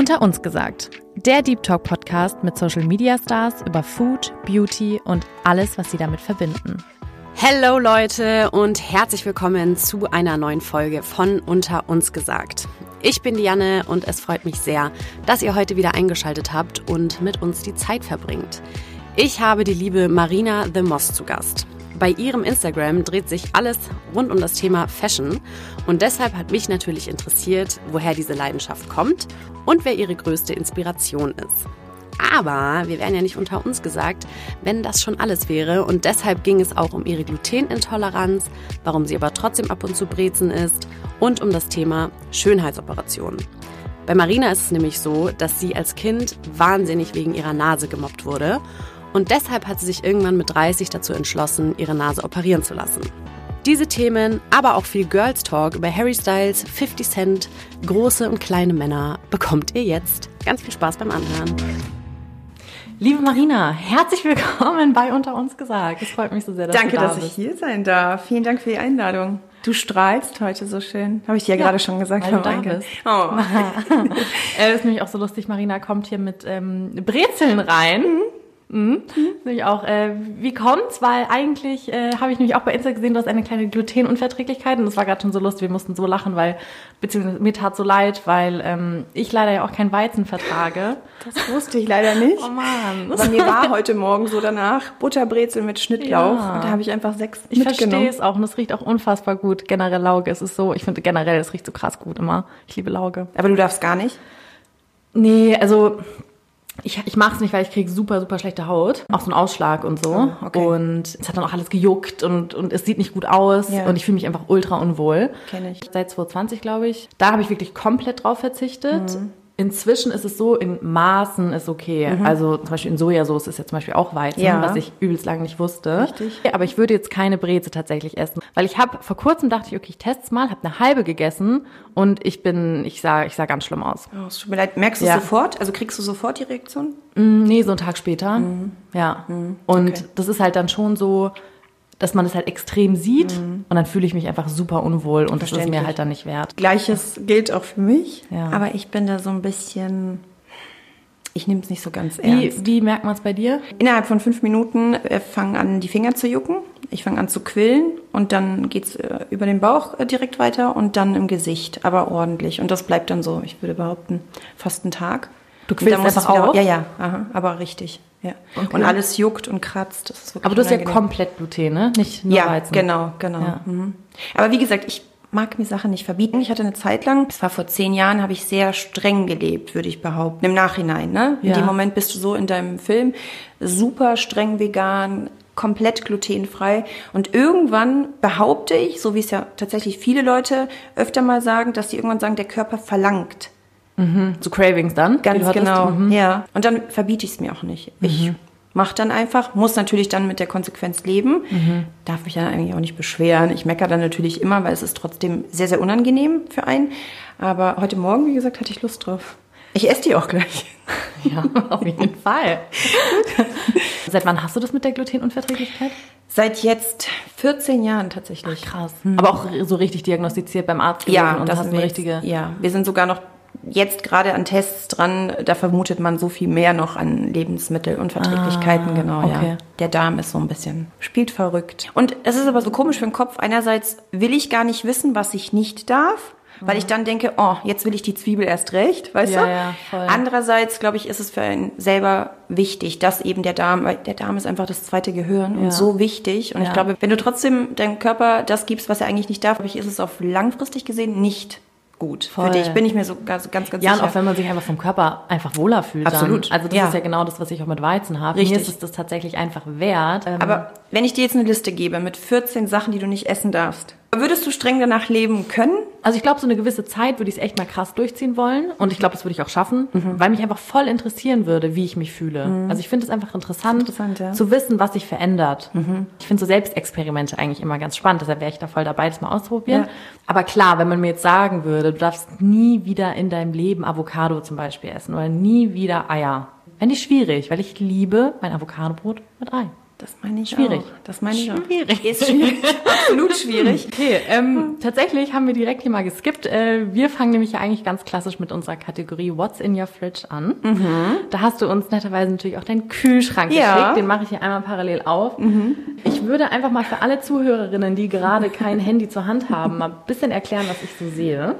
Unter uns gesagt, der Deep Talk Podcast mit Social Media Stars über Food, Beauty und alles, was sie damit verbinden. Hello Leute und herzlich willkommen zu einer neuen Folge von Unter uns gesagt. Ich bin Diane und es freut mich sehr, dass ihr heute wieder eingeschaltet habt und mit uns die Zeit verbringt. Ich habe die liebe Marina The Moss zu Gast. Bei ihrem Instagram dreht sich alles rund um das Thema Fashion und deshalb hat mich natürlich interessiert, woher diese Leidenschaft kommt und wer ihre größte Inspiration ist. Aber wir wären ja nicht unter uns gesagt, wenn das schon alles wäre. Und deshalb ging es auch um ihre Glutenintoleranz, warum sie aber trotzdem ab und zu Brezen ist und um das Thema Schönheitsoperationen. Bei Marina ist es nämlich so, dass sie als Kind wahnsinnig wegen ihrer Nase gemobbt wurde und deshalb hat sie sich irgendwann mit 30 dazu entschlossen, ihre Nase operieren zu lassen. Diese Themen, aber auch viel Girls Talk über Harry Styles, 50 Cent, große und kleine Männer bekommt ihr jetzt. Ganz viel Spaß beim Anhören. Liebe Marina, herzlich willkommen bei Unter uns gesagt. Es freut mich so sehr, dass Danke, du da dass bist. ich hier sein darf. Vielen Dank für die Einladung. Du strahlst heute so schön. Habe ich dir ja, gerade schon gesagt. weil du da bist. Oh. ist nämlich auch so lustig, Marina kommt hier mit ähm, Brezeln rein. Mhm. Ist Nämlich auch, äh, wie kommt's? Weil eigentlich äh, habe ich nämlich auch bei Insta gesehen, du hast eine kleine Glutenunverträglichkeit und das war gerade schon so lustig. Wir mussten so lachen, weil, beziehungsweise mir tat so leid, weil ähm, ich leider ja auch kein Weizen vertrage. Das wusste ich leider nicht. Oh Mann. Aber mir war heute Morgen so danach Butterbrezel mit Schnittlauch. Ja. Und da habe ich einfach sechs Ich verstehe mitgenommen. es auch und es riecht auch unfassbar gut. Generell Lauge, es ist so, ich finde generell, es riecht so krass gut immer. Ich liebe Lauge. Aber du darfst gar nicht. Nee, also ich, ich mache es nicht, weil ich kriege super, super schlechte Haut. Auch so einen Ausschlag und so. Oh, okay. Und es hat dann auch alles gejuckt und, und es sieht nicht gut aus. Ja. Und ich fühle mich einfach ultra unwohl. Kenn ich. Seit 2020, glaube ich. Da habe ich wirklich komplett drauf verzichtet. Mhm. Inzwischen ist es so, in Maßen ist okay. Also zum Beispiel in Sojasauce ist ja zum Beispiel auch Weizen, Mhm. Ja. was ich übelst lange nicht wusste. Richtig. Aber ich würde jetzt keine Breze tatsächlich essen. Weil ich habe, vor kurzem dachte ich, okay, ich teste mal, habe eine halbe gegessen und ich bin, ich sah, ich sah ganz schlimm aus. Oh, es tut mir leid. Merkst du Ja. es sofort? Also kriegst du sofort die Reaktion? Mm, Nee, so einen Tag später. Ja. Und Okay. das ist halt dann schon so, dass man das halt extrem sieht und dann fühle ich mich einfach super unwohl und das ist mir halt dann nicht wert. Gleiches gilt auch für mich. Ja. Aber ich bin da so ein bisschen... Ich nehme es nicht so ganz Wie, ernst. wie merkt man es bei dir? Innerhalb von fünf Minuten äh, fangen an, die Finger zu jucken. Ich fange an zu quillen und dann geht's äh, über den Bauch äh, direkt weiter und dann im Gesicht, aber ordentlich. Und das bleibt dann so, ich würde behaupten, fast einen Tag. Du quillst einfach auf? Ja, ja, aha, aber richtig. Ja. Und alles juckt und kratzt. Das Aber du hast ja komplett Gluten, ne? Nicht nur Ja, Weizen. genau, genau. Ja. Mhm. Aber wie gesagt, ich mag mir Sachen nicht verbieten. Ich hatte eine Zeit lang, es war vor zehn Jahren, habe ich sehr streng gelebt, würde ich behaupten. Im Nachhinein, ne? In Ja. dem Moment bist du so in deinem Film super streng vegan, komplett glutenfrei. Und irgendwann behaupte ich, so wie es ja tatsächlich viele Leute öfter mal sagen, dass sie irgendwann sagen, der Körper verlangt. So Cravings dann? Ganz genau, Mhm. ja. Und dann verbiete ich es mir auch nicht. Ich mache dann einfach, muss natürlich dann mit der Konsequenz leben, Mhm. darf mich dann eigentlich auch nicht beschweren. Ich meckere dann natürlich immer, weil es ist trotzdem sehr, sehr unangenehm für einen. Aber heute Morgen, wie gesagt, hatte ich Lust drauf. Ich esse die auch gleich. Ja, auf jeden Fall. Seit wann hast du das mit der Glutenunverträglichkeit? Seit jetzt 14 Jahren tatsächlich. Krass. Aber auch so richtig diagnostiziert beim Arzt Ja, und das hast ist eine richtige... Ja, wir sind sogar noch jetzt gerade an Tests dran. Da vermutet man so viel mehr noch an Lebensmittelunverträglichkeiten. Ah, genau, okay. ja. Der Darm ist so ein bisschen, spielt verrückt. Und es ist aber so komisch für den Kopf. Einerseits will ich gar nicht wissen, was ich nicht darf. Weil ich dann denke, oh, jetzt will ich die Zwiebel erst recht, weißt Ja, du? ja, voll. Andererseits, glaube ich, ist es für einen selber wichtig, dass eben der Darm, weil der Darm ist einfach das zweite Gehirn Ja. und so wichtig. Und Ja. ich glaube, wenn du trotzdem deinem Körper das gibst, was er eigentlich nicht darf, glaube ich, ist es auf langfristig gesehen nicht gut Voll. für dich. Bin ich mir so ganz, ganz, ganz Ja, und sicher. auch wenn man sich einfach vom Körper einfach wohler fühlt. Absolut, Dann. Also das ja. ist ja genau das, was ich auch mit Weizen habe. Richtig. Mir ist es das tatsächlich einfach wert. Ähm, Aber wenn ich dir jetzt eine Liste gebe mit 14 Sachen, die du nicht essen darfst, würdest du streng danach leben können? Also ich glaube, so eine gewisse Zeit würde ich es echt mal krass durchziehen wollen. Und ich glaube, das würde ich auch schaffen, Mhm. weil mich einfach voll interessieren würde, wie ich mich fühle. Also ich finde es einfach interessant, Interessant, ja. Mhm. zu wissen, was sich verändert. Ich finde so Selbstexperimente eigentlich immer ganz spannend. Deshalb wäre ich da voll dabei, das mal auszuprobieren. Ja. Aber klar, wenn man mir jetzt sagen würde, du darfst nie wieder in deinem Leben Avocado zum Beispiel essen oder nie wieder Eier, fände ich schwierig, weil ich liebe mein Avocadobrot mit Ei. Das meine ich Schwierig. Auch. Das meine ich Schwierig. auch. Ist schwierig. Absolut schwierig. Okay, ähm, tatsächlich haben wir direkt hier mal geskippt. Äh, wir fangen nämlich ja eigentlich ganz klassisch mit unserer Kategorie What's in your fridge an. Da hast du uns netterweise natürlich auch deinen Kühlschrank Ja. geschickt. Den mache ich hier einmal parallel auf. Ich würde einfach mal für alle Zuhörerinnen, die gerade kein Handy zur Hand haben, mal ein bisschen erklären, was ich so sehe.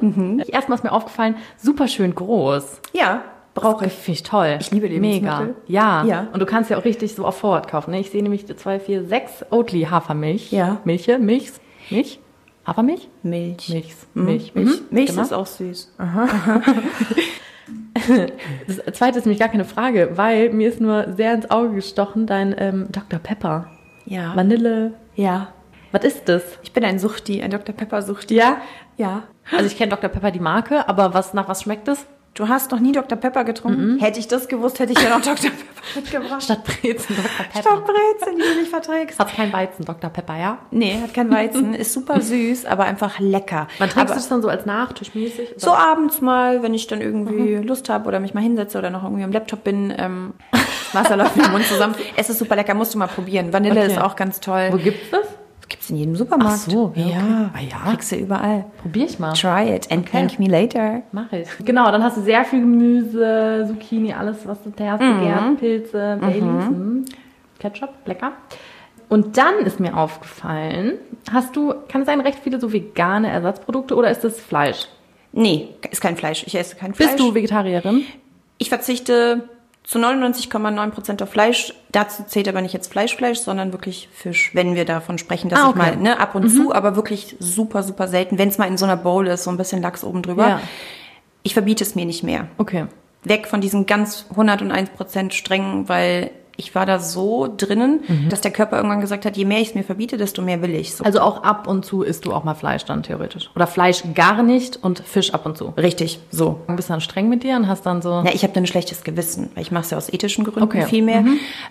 Erstmal ist mir aufgefallen, super schön groß. Ja, brauche ich. Finde ich toll. Ich liebe Mega. Lebensmittel. Ja. Ja. Und du kannst ja auch richtig so auf Vorrat kaufen. Ne? Ich sehe nämlich 2, 4, 6 Oatly Hafermilch. Ja. Milche, Milch, Milch, Hafermilch? Milch. Milch, Milch, Milch, Mhm. Milch Genau. ist auch süß. Das zweite ist nämlich gar keine Frage, weil mir ist nur sehr ins Auge gestochen dein ähm, Dr. Pepper. Ja. Vanille. Ja. Was ist das? Ich bin ein Suchti, ein Dr. Pepper Suchti. Ja? Ja. Also ich kenne Dr. Pepper die Marke, aber was nach was schmeckt es? Du hast noch nie Dr. Pepper getrunken? Hätte ich das gewusst, hätte ich ja noch Dr. Pepper mitgebracht. Statt Brezen Dr. Pepper. Stopp Brezel, die du nicht verträgst. Hat kein Weizen Dr. Pepper, ja? Nee, hat kein Weizen. Ist super süß, aber einfach lecker. Man du es dann so als Nachtisch mäßig? so abends mal, wenn ich dann irgendwie Lust habe oder mich mal hinsetze oder noch irgendwie am Laptop bin, ähm, Wasser läuft mir im Mund zusammen. Es ist super lecker, musst du mal probieren. Vanille Okay. ist auch ganz toll. Wo gibt's das? In jedem Supermarkt. Ach so, ja, ja. okay. Ah, ja. Kriegst du überall. Probier ich mal. Try it and thank me later. Mach ich. Genau, dann hast du sehr viel Gemüse, Zucchini, alles, was du zuerst Mhm. begehrt, Pilze, Baileys, mm. Ketchup, lecker. Und dann ist mir aufgefallen, hast du, kann es sein, recht viele so vegane Ersatzprodukte oder ist das Fleisch? Nee, ist kein Fleisch. Ich esse kein Fleisch. Bist du Vegetarierin? Ich verzichte zu 99,9% auf Fleisch. Dazu zählt aber nicht jetzt Fleischfleisch, sondern wirklich Fisch, wenn wir davon sprechen, dass Ah, ich okay. mal ne, ab und zu, aber wirklich super, super selten, wenn es mal in so einer Bowl ist, so ein bisschen Lachs oben drüber. Ja. Ich verbiete es mir nicht mehr. Okay. Weg von diesem ganz 101% strengen, weil ich war da so drinnen, Mhm. dass der Körper irgendwann gesagt hat, je mehr ich es mir verbiete, desto mehr will ich. So. Also auch ab und zu isst du auch mal Fleisch dann theoretisch. Oder Fleisch gar nicht und Fisch ab und zu. Richtig, so. Du bist dann streng mit dir und hast dann so. Ja, ich habe dann ein schlechtes Gewissen, weil ich mache es ja aus ethischen Gründen Okay. viel mehr.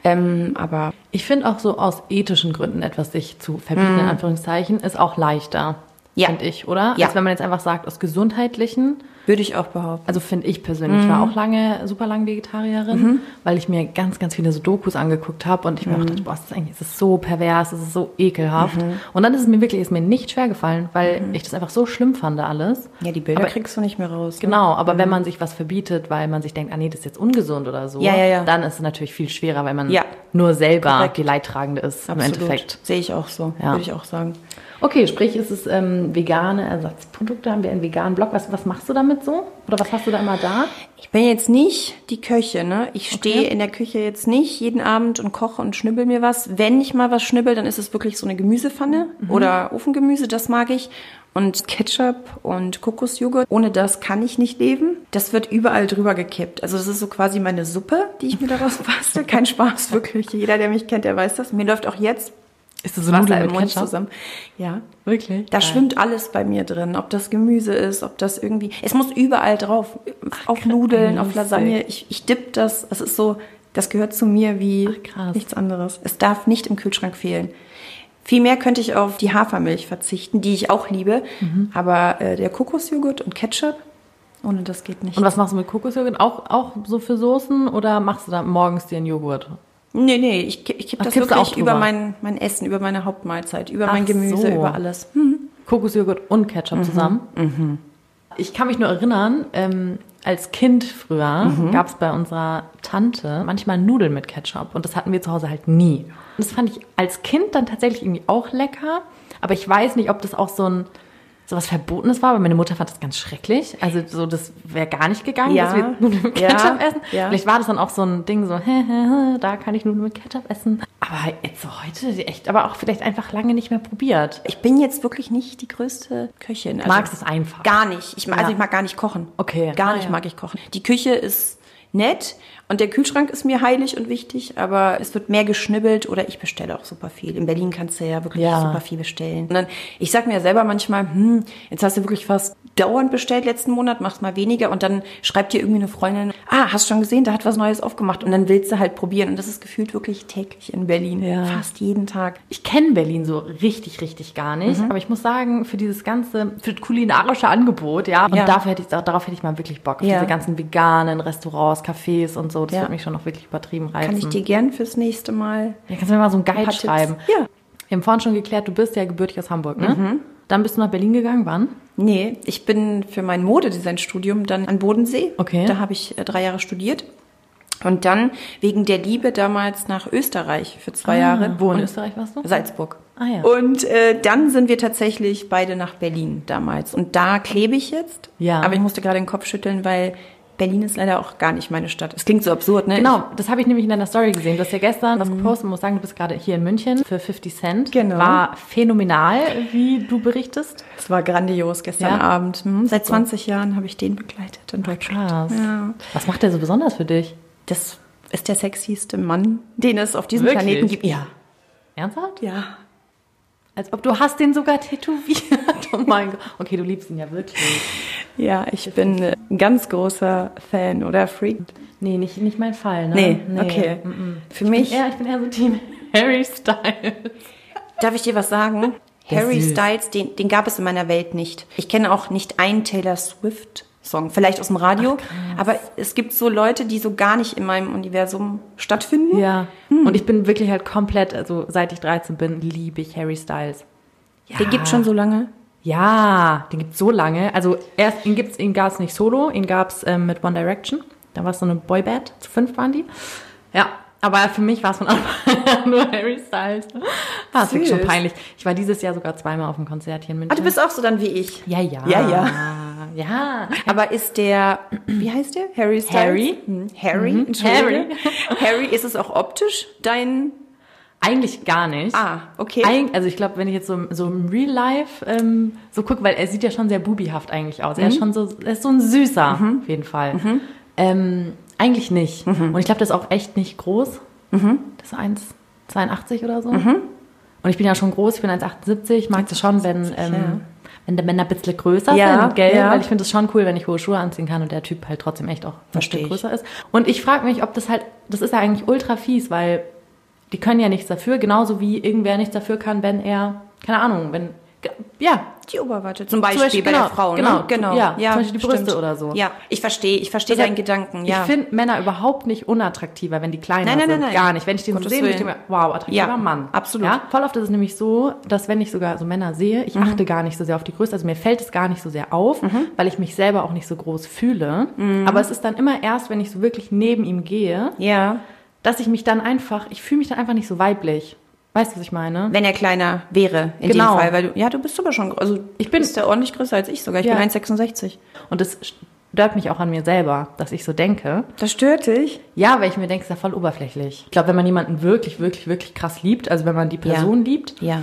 Ähm, aber Ich finde auch so aus ethischen Gründen etwas sich zu verbieten, in Anführungszeichen, ist auch leichter. Mhm. Ja. Finde ich, oder? Ja. Als wenn man jetzt einfach sagt, aus gesundheitlichen. Würde ich auch behaupten. Also finde ich persönlich, ich war auch lange, super lang Vegetarierin, weil ich mir ganz, ganz viele so Dokus angeguckt habe und ich mir dachte, boah, das ist eigentlich, das ist so pervers, das ist so ekelhaft. Und dann ist es mir wirklich, ist mir nicht schwer gefallen, weil ich das einfach so schlimm fand alles. Ja, die Bilder Aber- kriegst du nicht mehr raus. ne? Genau, aber wenn man sich was verbietet, weil man sich denkt, ah nee, das ist jetzt ungesund oder so, Ja, ja, ja. dann ist es natürlich viel schwerer, weil man nur selber Korrekt. die Leidtragende ist im Endeffekt. Sehe ich auch so, würde ich auch sagen. Okay, sprich, ist es ähm, vegane Ersatzprodukte, haben wir einen veganen Blog. Was, was machst du damit so? Oder was hast du da immer da? Ich bin jetzt nicht die Köche, ne? Ich stehe Okay. in der Küche jetzt nicht jeden Abend und koche und schnibbel mir was. Wenn ich mal was schnibbel, dann ist es wirklich so eine Gemüsepfanne Mhm. oder Ofengemüse, das mag ich. Und Ketchup und Kokosjoghurt. Ohne das kann ich nicht leben. Das wird überall drüber gekippt. Also das ist so quasi meine Suppe, die ich mir daraus bastel. Kein Spaß, wirklich. Jeder, der mich kennt, der weiß das. Mir läuft auch jetzt Ist das so Wasser Nudeln im Mund Ketchup? zusammen. Ja. Wirklich? Da Geil. schwimmt alles bei mir drin, ob das Gemüse ist, ob das irgendwie. Es muss überall drauf. auf Nudeln, auf. Lasagne. Ich, ich dipp das. Es ist so, das gehört zu mir wie Ach, nichts anderes. Es darf nicht im Kühlschrank fehlen. Vielmehr könnte ich auf die Hafermilch verzichten, die ich auch liebe. Mhm. Aber äh, der Kokosjoghurt und Ketchup, ohne das geht nicht. Und was machst du mit Kokosjoghurt? Auch, auch so für Soßen oder machst du da morgens dir einen Joghurt? Nee, nee, ich, ich kipp das wirklich auch über mein, mein Essen, über meine Hauptmahlzeit, über Ach mein Gemüse, so. über alles. Hm. Kokosjoghurt und Ketchup zusammen. Ich kann mich nur erinnern, ähm, als Kind früher gab es bei unserer Tante manchmal Nudeln mit Ketchup und das hatten wir zu Hause halt nie. Und das fand ich als Kind dann tatsächlich irgendwie auch lecker, aber ich weiß nicht, ob das auch so ein so was Verbotenes war, weil meine Mutter fand das ganz schrecklich. Also so, das wäre gar nicht gegangen, Ja. dass wir Nudeln mit Ja. Ketchup essen. Ja. Vielleicht war das dann auch so ein Ding, so, hä, hä, da kann ich Nudeln mit Ketchup essen. Aber jetzt so heute echt, aber auch vielleicht einfach lange nicht mehr probiert. Ich bin jetzt wirklich nicht die größte Köchin. Also Magst es einfach? Gar nicht. Ich, mag- also Ja. ich mag gar nicht kochen. Okay. Gar Ah, nicht ja. mag ich kochen. Die Küche ist nett und der Kühlschrank ist mir heilig und wichtig, aber es wird mehr geschnibbelt oder ich bestelle auch super viel. In Berlin kannst du ja wirklich Ja. super viel bestellen. Und dann, ich sag mir ja selber manchmal, hm, jetzt hast du wirklich fast dauernd bestellt letzten Monat, machst mal weniger und dann schreibt dir irgendwie eine Freundin, ah, hast schon gesehen, da hat was Neues aufgemacht. Und dann willst du halt probieren. Und das ist gefühlt wirklich täglich in Berlin. Ja. Fast jeden Tag. Ich kenne Berlin so richtig, richtig gar nicht. Aber ich muss sagen, für dieses ganze, für das kulinarische Angebot, ja, und Ja. dafür hätte ich, darauf hätte ich mal wirklich Bock. Auf diese ganzen veganen Restaurants, Cafés und so. Das Ja. würde mich schon noch wirklich übertrieben reizen. Kann ich dir gern fürs nächste Mal ja, kannst du mir mal so einen Guide Tipps- schreiben? Ja. Wir haben vorhin schon geklärt, du bist ja gebürtig aus Hamburg, ne? Dann bist du nach Berlin gegangen, wann? Nee, ich bin für mein Modedesign-Studium dann an Bodensee. Okay. Da habe ich äh, drei Jahre studiert. Und dann wegen der Liebe damals nach Österreich für zwei Jahre. Ah, Wo in Österreich warst du? Salzburg. Ah, ja. Und äh, dann sind wir tatsächlich beide nach Berlin damals. Und da klebe ich jetzt. Ja. Aber ich musste gerade den Kopf schütteln, weil Berlin ist leider auch gar nicht meine Stadt. Es klingt so absurd, ne? Genau, das habe ich nämlich in deiner Story gesehen. Du hast ja gestern was gepostet und muss sagen, du bist gerade hier in München für 50 Cent. Genau. War phänomenal, wie du berichtest. Es war grandios gestern Ja? Abend. Hm, Seit 20 Jahren habe ich den begleitet in Deutschland. Krass. Ja. Was macht der so besonders für dich? Das ist der sexieste Mann, den es auf diesem Wirklich? Planeten gibt. Ja. Ernsthaft? Ja. Als ob du hast den sogar tätowiert. Oh mein Gott. Okay, du liebst ihn ja wirklich. Ja, ich bin äh, ein ganz großer Fan oder Freak. Nee, nicht, nicht mein Fall, ne? Nee, okay. mm-mm. Für mich, Ja, ich bin eher so Team Harry Styles. darf ich dir was sagen? Der Harry süß. Styles, den, den gab es in meiner Welt nicht. Ich kenne auch nicht einen Taylor Swift Song, vielleicht aus dem Radio, aber es gibt so Leute, die so gar nicht in meinem Universum stattfinden. Ja. Und ich bin wirklich halt komplett, also seit ich 13 bin, liebe ich Harry Styles. Ja. Den gibt schon so lange. Ja, den gibt's so lange. Also erst ihn gibt's, ihn gab's nicht solo, ihn gab's ähm, mit One Direction. Da war es so eine Boyband, zu fünf waren die. Ja, aber für mich war es von Anfang an nur Harry Styles. War es wirklich schon peinlich. Ich war dieses Jahr sogar zweimal auf dem Konzert hier in München. Ah, du bist auch so dann wie ich. ja, ja. Ja, ja. Ja. Aber ist der, wie heißt der? Harry Styles? Harry. Hm, Harry, Mhm. Entschuldige. Harry, ist es auch optisch dein, Eigentlich gar nicht. ah, okay. Eig also ich glaube, wenn ich jetzt so, so im Real Life ähm, so gucke, weil er sieht ja schon sehr bubihaft eigentlich aus. Er Mhm. ist schon so, er ist so ein Süßer, auf jeden Fall. Ähm, eigentlich nicht. Mhm. Und ich glaube, das ist auch echt nicht groß. Das ist 1,82 oder so. Und ich bin ja schon groß, ich bin 1,78. Ich mag das schon, wenn, ähm, ja. wenn der Männer ein bisschen größer Ja, sind, gell? ja. Weil ich finde es schon cool, wenn ich hohe Schuhe anziehen kann und der Typ halt trotzdem echt auch ein Stück größer ist. Und ich frage mich, ob das halt, das ist ja eigentlich ultra fies, weil die können ja nichts dafür, genauso wie irgendwer nichts dafür kann, wenn er, keine Ahnung, wenn, ja, Die Oberweite zum Beispiel, Beispiel, bei genau, der Frau, genau, ne? Genau. ja, zum Beispiel die Brüste stimmt. oder so. Ja, ich verstehe, ich verstehe Deshalb- deinen Gedanken, ja. Ich finde Männer überhaupt nicht unattraktiver, wenn die kleiner Nein, nein, sind. nein, nein. Gar nicht. Wenn ich den so sehe, ich denke, wow, attraktiver Ja, Mann. absolut. Ja, voll oft ist es nämlich so, dass wenn ich sogar so Männer sehe, Mhm. ich achte gar nicht so sehr auf die Größe. Also mir fällt es gar nicht so sehr auf, weil ich mich selber auch nicht so groß fühle. Mhm. Aber es ist dann immer erst, wenn ich so wirklich neben ihm gehe, ja. Dass ich mich dann einfach, ich fühle mich dann einfach nicht so weiblich. Weißt du, was ich meine? Wenn er kleiner wäre, in Genau. dem Fall. Weil du, ja, du bist aber schon, also Ich bin- bist ja ordentlich größer als ich sogar. Ich Ja. bin 1,66. Und das stört mich auch an mir selber, dass ich so denke. Das stört dich? Ja, weil ich mir denke, es ist ja voll oberflächlich. Ich glaube, wenn man jemanden wirklich, wirklich, wirklich krass liebt, also wenn man die Person liebt, Ja.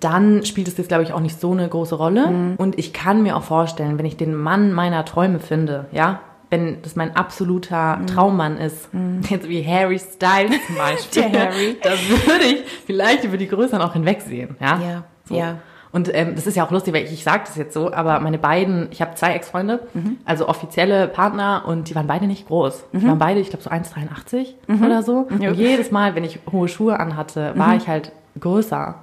dann spielt es jetzt, glaube ich, auch nicht so eine große Rolle. Mhm. Und ich kann mir auch vorstellen, wenn ich den Mann meiner Träume finde, ja, wenn das mein absoluter Mhm. Traummann ist, jetzt wie Harry Styles zum Beispiel, Der Harry. dann würde ich vielleicht über die Größeren auch hinwegsehen, ja. Ja, So. ja. Und ähm, das ist ja auch lustig, weil ich, ich sage das jetzt so, aber meine beiden, ich habe zwei Ex-Freunde, Mhm. also offizielle Partner und die waren beide nicht groß. Die waren beide, ich glaube, so 1,83 Mhm. oder so. Und jedes Mal, wenn ich hohe Schuhe anhatte, war Mhm. ich halt größer.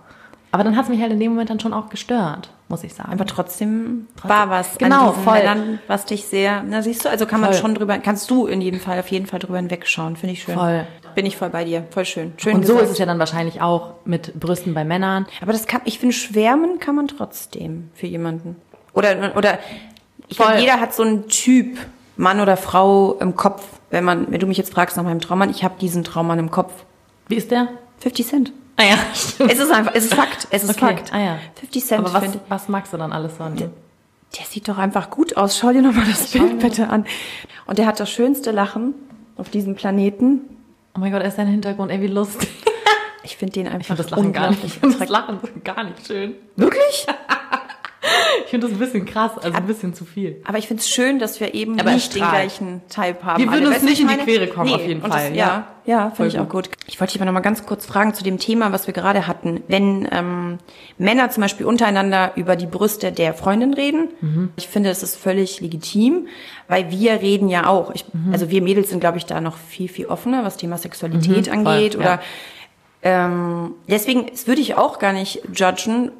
Aber dann hat es mich halt in dem Moment dann schon auch gestört, muss ich sagen. Aber trotzdem war was Genau, voll. Männern, was dich sehr, na siehst du, also kann man Voll. schon drüber, kannst du in jedem Fall, auf jeden Fall drüber hinwegschauen, finde ich schön. Voll. Bin ich voll bei dir, voll schön. Schön und so gesagt. ist es ja dann wahrscheinlich auch mit Brüsten bei Männern. Aber das kann, ich finde, schwärmen kann man trotzdem für jemanden. Oder, oder, ich glaube, jeder hat so einen Typ, Mann oder Frau im Kopf. Wenn man, wenn du mich jetzt fragst nach meinem Traummann, ich habe diesen Traummann im Kopf. Wie ist der? 50 Cent. Ah ja, stimmt. Es ist einfach, es ist Fakt, es ist Okay, Fakt. ah ja. 50 Cent, Aber was, was magst du dann alles so an ihm? Der sieht doch einfach gut aus. Schau dir nochmal das Bild bitte an. Und der hat das schönste Lachen auf diesem Planeten. Oh mein Gott, er ist dein Hintergrund, ey, wie lustig. Ich finde den einfach Ich finde das Lachen gar nicht, ich das Lachen gar nicht schön. Wirklich? Ich finde das ein bisschen krass, also ein bisschen zu viel. Aber ich finde es schön, dass wir eben Aber er nicht den gleichen Type haben. Wir würden alle. uns nicht ich in die? Quere kommen, auf jeden Fall, Das, ja. ja, ja, Voll finde ich auch gut. Ich wollte dich aber noch mal ganz kurz fragen zu dem Thema, was wir gerade hatten. Wenn ähm, Männer zum Beispiel untereinander über die Brüste der Freundin reden, Mhm. ich finde, es ist völlig legitim, weil wir reden ja auch. Ich, Mhm. Also wir Mädels sind, glaube ich, da noch viel, viel offener, was Thema Sexualität angeht. Mhm. ja. Oder ähm, deswegen das würde ich auch gar nicht judgen.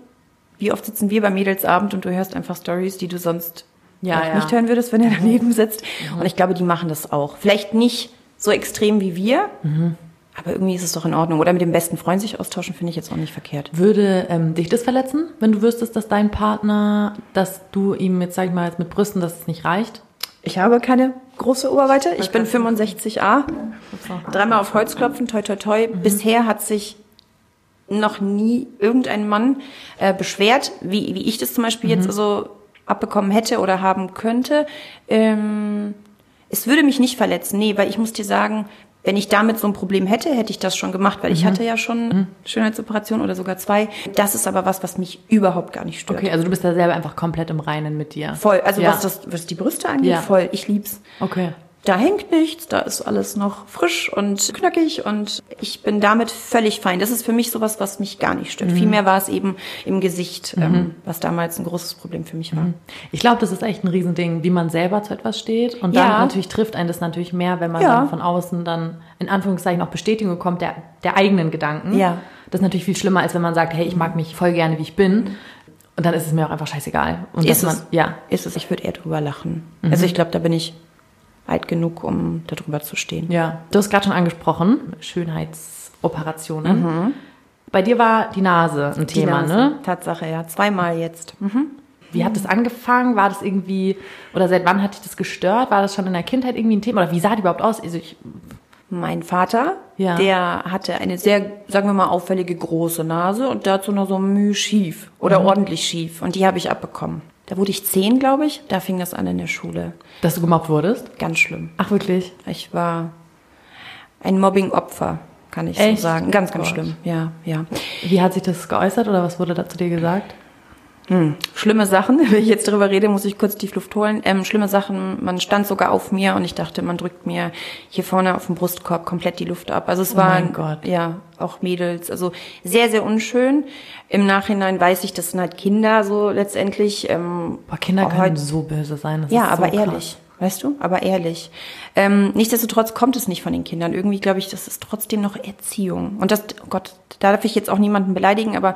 Wie oft sitzen wir beim Mädelsabend und du hörst einfach Stories, die du sonst Ja, ja. nicht hören würdest, wenn er daneben sitzt. Und ich glaube, die machen das auch. Vielleicht nicht so extrem wie wir, aber irgendwie ist es doch in Ordnung. Oder mit dem besten Freund sich austauschen, finde ich jetzt auch nicht verkehrt. Würde ähm, dich das verletzen, wenn du wüsstest, dass dein Partner, dass du ihm jetzt, sag ich mal, jetzt mit Brüsten, dass es nicht reicht? Ich habe keine große Oberweite. Ich bin 65a. Dreimal auf Holz klopfen, toi toi toi. Bisher hat sich noch nie irgendein Mann äh, beschwert, wie, wie ich das zum Beispiel jetzt so abbekommen hätte oder haben könnte. Ähm, es würde mich nicht verletzen, nee, weil ich muss dir sagen, wenn ich damit so ein Problem hätte, hätte ich das schon gemacht, weil ich hatte ja schon Schönheitsoperation oder sogar zwei. Das ist aber was, was mich überhaupt gar nicht stört. Okay, also du bist da selber einfach komplett im Reinen mit dir. Voll, also ja. was, das, was die Brüste angeht, Ja. voll. Ich lieb's. Okay. Da hängt nichts, da ist alles noch frisch und knackig und ich bin damit völlig fein. Das ist für mich sowas, was mich gar nicht stört. Vielmehr war es eben im Gesicht, ähm, was damals ein großes Problem für mich war. Ich glaube, das ist echt ein Riesending, wie man selber zu etwas steht. Und dann Ja. natürlich trifft einen das natürlich mehr, wenn man Ja. dann von außen dann in Anführungszeichen auch Bestätigung bekommt der, der eigenen Gedanken. Ja. Das ist natürlich viel schlimmer, als wenn man sagt, hey, ich mag mich voll gerne, wie ich bin. Und dann ist es mir auch einfach scheißegal. Und Ist dass es? man, ja. Ist es, ich würde eher drüber lachen. Also ich glaube, da bin ich alt genug, um darüber zu stehen. Ja. Du hast gerade schon angesprochen, Schönheitsoperationen. Bei dir war die Nase ein Die Thema, Nase. ne? Tatsache, ja. Zweimal jetzt. Mhm. Wie hat das angefangen? War das irgendwie, oder seit wann hat dich das gestört? War das schon in der Kindheit irgendwie ein Thema? Oder wie sah die überhaupt aus? Also ich, Mein Vater, Ja. der hatte eine sehr, sagen wir mal, auffällige große Nase und dazu noch so müh schief oder ordentlich schief. Und die habe ich abbekommen. Da wurde ich zehn, glaube ich. Da fing das an in der Schule. dass du gemobbt wurdest? Ganz schlimm. Ach, wirklich? Ich war ein Mobbing-Opfer, kann ich Echt? so sagen. Ganz, ganz Gott. schlimm. Ja, ja. Wie hat sich das geäußert oder was wurde da zu dir gesagt? Schlimme Sachen, wenn ich jetzt darüber rede, muss ich kurz tief Luft holen. Ähm, schlimme Sachen, man stand sogar auf mir und ich dachte, man drückt mir hier vorne auf dem Brustkorb komplett die Luft ab. Also es Oh waren, ja, auch Mädels, also sehr, sehr unschön. Im Nachhinein weiß ich, das sind halt Kinder so letztendlich. Ähm, Boah, Kinder können heute- so böse sein. Das Ja, so aber krass. ehrlich. Weißt du? Aber ehrlich. Ähm, nichtsdestotrotz kommt es nicht von den Kindern. Irgendwie glaube ich, das ist trotzdem noch Erziehung. Und das, oh Gott, da darf ich jetzt auch niemanden beleidigen, aber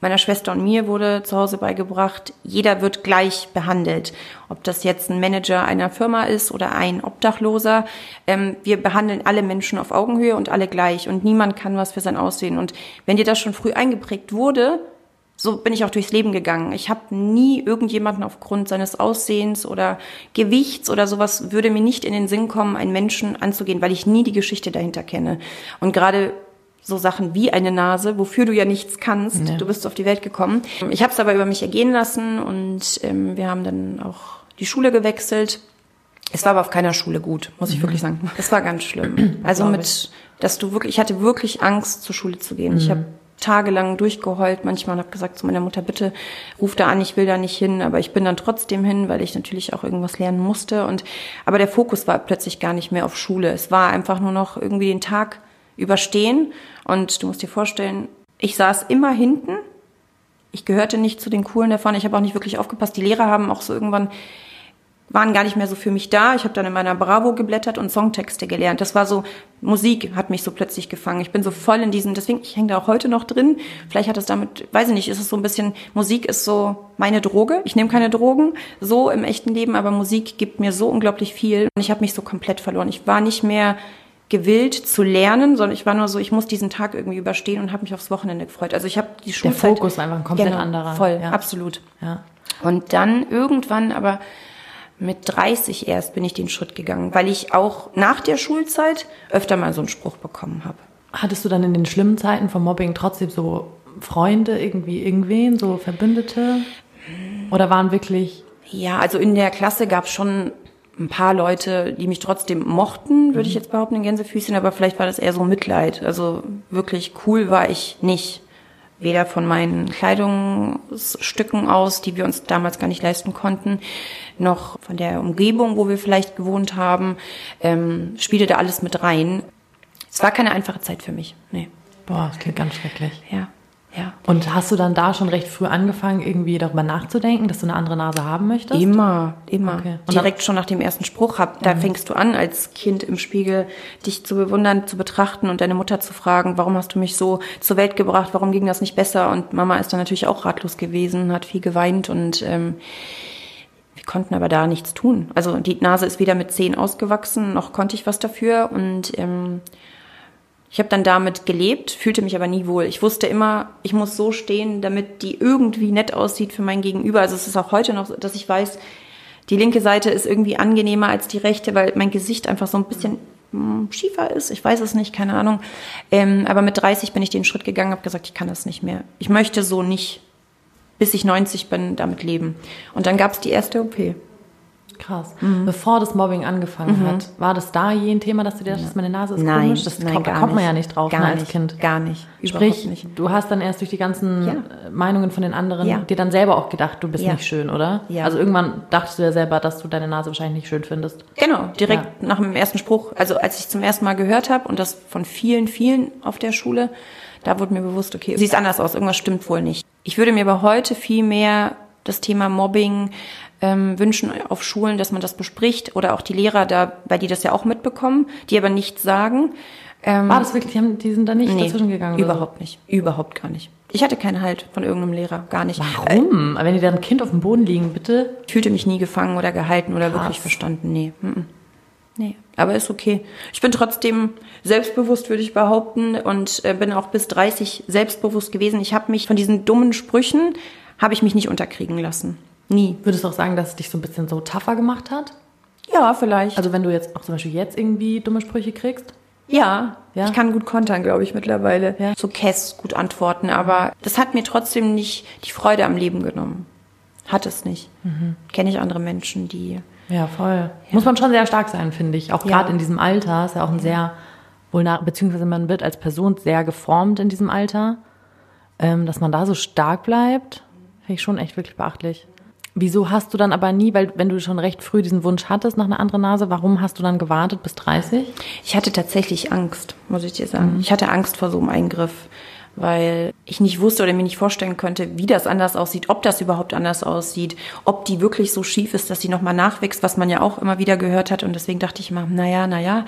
meiner Schwester und mir wurde zu Hause beigebracht, jeder wird gleich behandelt. Ob das jetzt ein Manager einer Firma ist oder ein Obdachloser. Ähm, wir behandeln alle Menschen auf Augenhöhe und alle gleich. Und niemand kann was für sein Aussehen. Und wenn dir das schon früh eingeprägt wurde, so bin ich auch durchs Leben gegangen. Ich habe nie irgendjemanden aufgrund seines Aussehens oder Gewichts oder sowas würde mir nicht in den Sinn kommen, einen Menschen anzugehen, weil ich nie die Geschichte dahinter kenne. Und gerade so Sachen wie eine Nase, wofür du ja nichts kannst, du bist auf die Welt gekommen. Ich habe es aber über mich ergehen lassen und ähm, wir haben dann auch die Schule gewechselt. Es war aber auf keiner Schule gut, muss ich wirklich sagen. Es war ganz schlimm. Also mit, dass du wirklich, ich hatte wirklich Angst, zur Schule zu gehen. Ich habe tagelang durchgeheult manchmal und habe gesagt zu meiner Mutter, bitte ruf da an, ich will da nicht hin, aber ich bin dann trotzdem hin, weil ich natürlich auch irgendwas lernen musste und aber der Fokus war plötzlich gar nicht mehr auf Schule. Es war einfach nur noch irgendwie den Tag überstehen und du musst dir vorstellen, ich saß immer hinten. Ich gehörte nicht zu den coolen davon. Ich habe auch nicht wirklich aufgepasst. Die Lehrer haben auch so irgendwann waren gar nicht mehr so für mich da. Ich habe dann in meiner Bravo geblättert und Songtexte gelernt. Das war so, Musik hat mich so plötzlich gefangen. Ich bin so voll in diesem, deswegen, ich hänge da auch heute noch drin. Vielleicht hat es damit, weiß ich nicht, ist es so ein bisschen, Musik ist so meine Droge. Ich nehme keine Drogen, so im echten Leben, aber Musik gibt mir so unglaublich viel. Und ich habe mich so komplett verloren. Ich war nicht mehr gewillt zu lernen, sondern ich war nur so, ich muss diesen Tag irgendwie überstehen und habe mich aufs Wochenende gefreut. Also ich habe die Der Schulzeit... Fokus war einfach ein komplett genau, anderer. Voll, ja. absolut. Ja. Und dann irgendwann aber mit 30 erst bin ich den Schritt gegangen, weil ich auch nach der Schulzeit öfter mal so einen Spruch bekommen habe. Hattest du dann in den schlimmen Zeiten vom Mobbing trotzdem so Freunde, irgendwie irgendwen, so Verbündete? Oder waren wirklich, Ja, also in der Klasse gab es schon ein paar Leute, die mich trotzdem mochten, würde ich jetzt behaupten, in Gänsefüßchen, aber vielleicht war das eher so Mitleid. Also wirklich cool war ich nicht. Weder von meinen Kleidungsstücken aus, die wir uns damals gar nicht leisten konnten, noch von der Umgebung, wo wir vielleicht gewohnt haben, ähm, spielte da alles mit rein. Es war keine einfache Zeit für mich. Nee. Boah, das klingt ganz schrecklich. Ja. Ja. Und hast du dann da schon recht früh angefangen, irgendwie darüber nachzudenken, dass du eine andere Nase haben möchtest? Immer, immer. Okay. Und Direkt schon nach dem ersten Spruch. Hab, da fängst du an, als Kind im Spiegel dich zu bewundern, zu betrachten und deine Mutter zu fragen, warum hast du mich so zur Welt gebracht, warum ging das nicht besser? Und Mama ist dann natürlich auch ratlos gewesen, hat viel geweint und ähm, wir konnten aber da nichts tun. Also die Nase ist weder mit zehn ausgewachsen, noch konnte ich was dafür. Und ähm, ich habe dann damit gelebt, fühlte mich aber nie wohl. Ich wusste immer, ich muss so stehen, damit die irgendwie nett aussieht für mein Gegenüber. Also es ist auch heute noch, so, dass ich weiß, die linke Seite ist irgendwie angenehmer als die rechte, weil mein Gesicht einfach so ein bisschen hm, schiefer ist. Ich weiß es nicht, keine Ahnung. Ähm, aber mit 30 bin ich den Schritt gegangen, habe gesagt, ich kann das nicht mehr. Ich möchte so nicht, bis ich 90 bin, damit leben. Und dann gab es die erste OP. Krass. Mhm. Bevor das Mobbing angefangen hat, war das da je ein Thema, dass du dir dachtest, meine Nase ist Nein, komisch? Das nein, kommt, gar kommt man ja nicht drauf Gar ne, als nicht, Kind. gar nicht, Sprich, nicht. du hast dann erst durch die ganzen Ja. Meinungen von den anderen Ja. dir dann selber auch gedacht, du bist Ja. nicht schön, oder? Ja. Also irgendwann dachtest du ja selber, dass du deine Nase wahrscheinlich nicht schön findest. Genau, direkt nach dem ersten Spruch. Also als ich zum ersten Mal gehört habe und das von vielen, vielen auf der Schule, da wurde mir bewusst, okay, siehst anders aus, irgendwas stimmt wohl nicht. Ich würde mir aber heute viel mehr das Thema Mobbing ähm, wünschen auf Schulen, dass man das bespricht oder auch die Lehrer da, weil die das ja auch mitbekommen, die aber nichts sagen. Ähm, War das wirklich, die, haben, die sind da nicht nee, dazwischen gegangen? oder überhaupt nicht, überhaupt gar nicht. Ich hatte keinen Halt von irgendeinem Lehrer, gar nicht. Warum? Wenn die dann ein Kind auf dem Boden liegen, bitte? Ich fühlte mich nie gefangen oder gehalten oder Krass. wirklich verstanden. Nee. mhm. Nee, aber ist okay. Ich bin trotzdem selbstbewusst, würde ich behaupten, und äh, bin auch bis 30 selbstbewusst gewesen. Ich habe mich von diesen dummen Sprüchen, habe ich mich nicht unterkriegen lassen. Nie. Würdest du auch sagen, dass es dich so ein bisschen so tougher gemacht hat? Ja, vielleicht. Also wenn du jetzt auch zum Beispiel jetzt irgendwie dumme Sprüche kriegst? ja, Ja? ich kann gut kontern, glaube ich, mittlerweile. Ja. So Kess gut antworten, aber das hat mir trotzdem nicht die Freude am Leben genommen. Hat es nicht. Mhm. Kenne ich andere Menschen, die Ja, voll. Muss man schon sehr stark sein, finde ich. Auch Ja. gerade in diesem Alter ist ja auch ein sehr, wohl nach, beziehungsweise man wird als Person sehr geformt in diesem Alter. Ähm, dass man da so stark bleibt, finde ich schon echt wirklich beachtlich. Wieso hast du dann aber nie, weil wenn du schon recht früh diesen Wunsch hattest nach einer anderen Nase, warum hast du dann gewartet bis 30? Ich hatte tatsächlich Angst, muss ich dir sagen. Ich hatte Angst vor so einem Eingriff, weil ich nicht wusste oder mir nicht vorstellen konnte, wie das anders aussieht, ob das überhaupt anders aussieht, ob die wirklich so schief ist, dass sie nochmal nachwächst, was man ja auch immer wieder gehört hat. Und deswegen dachte ich immer, naja, naja,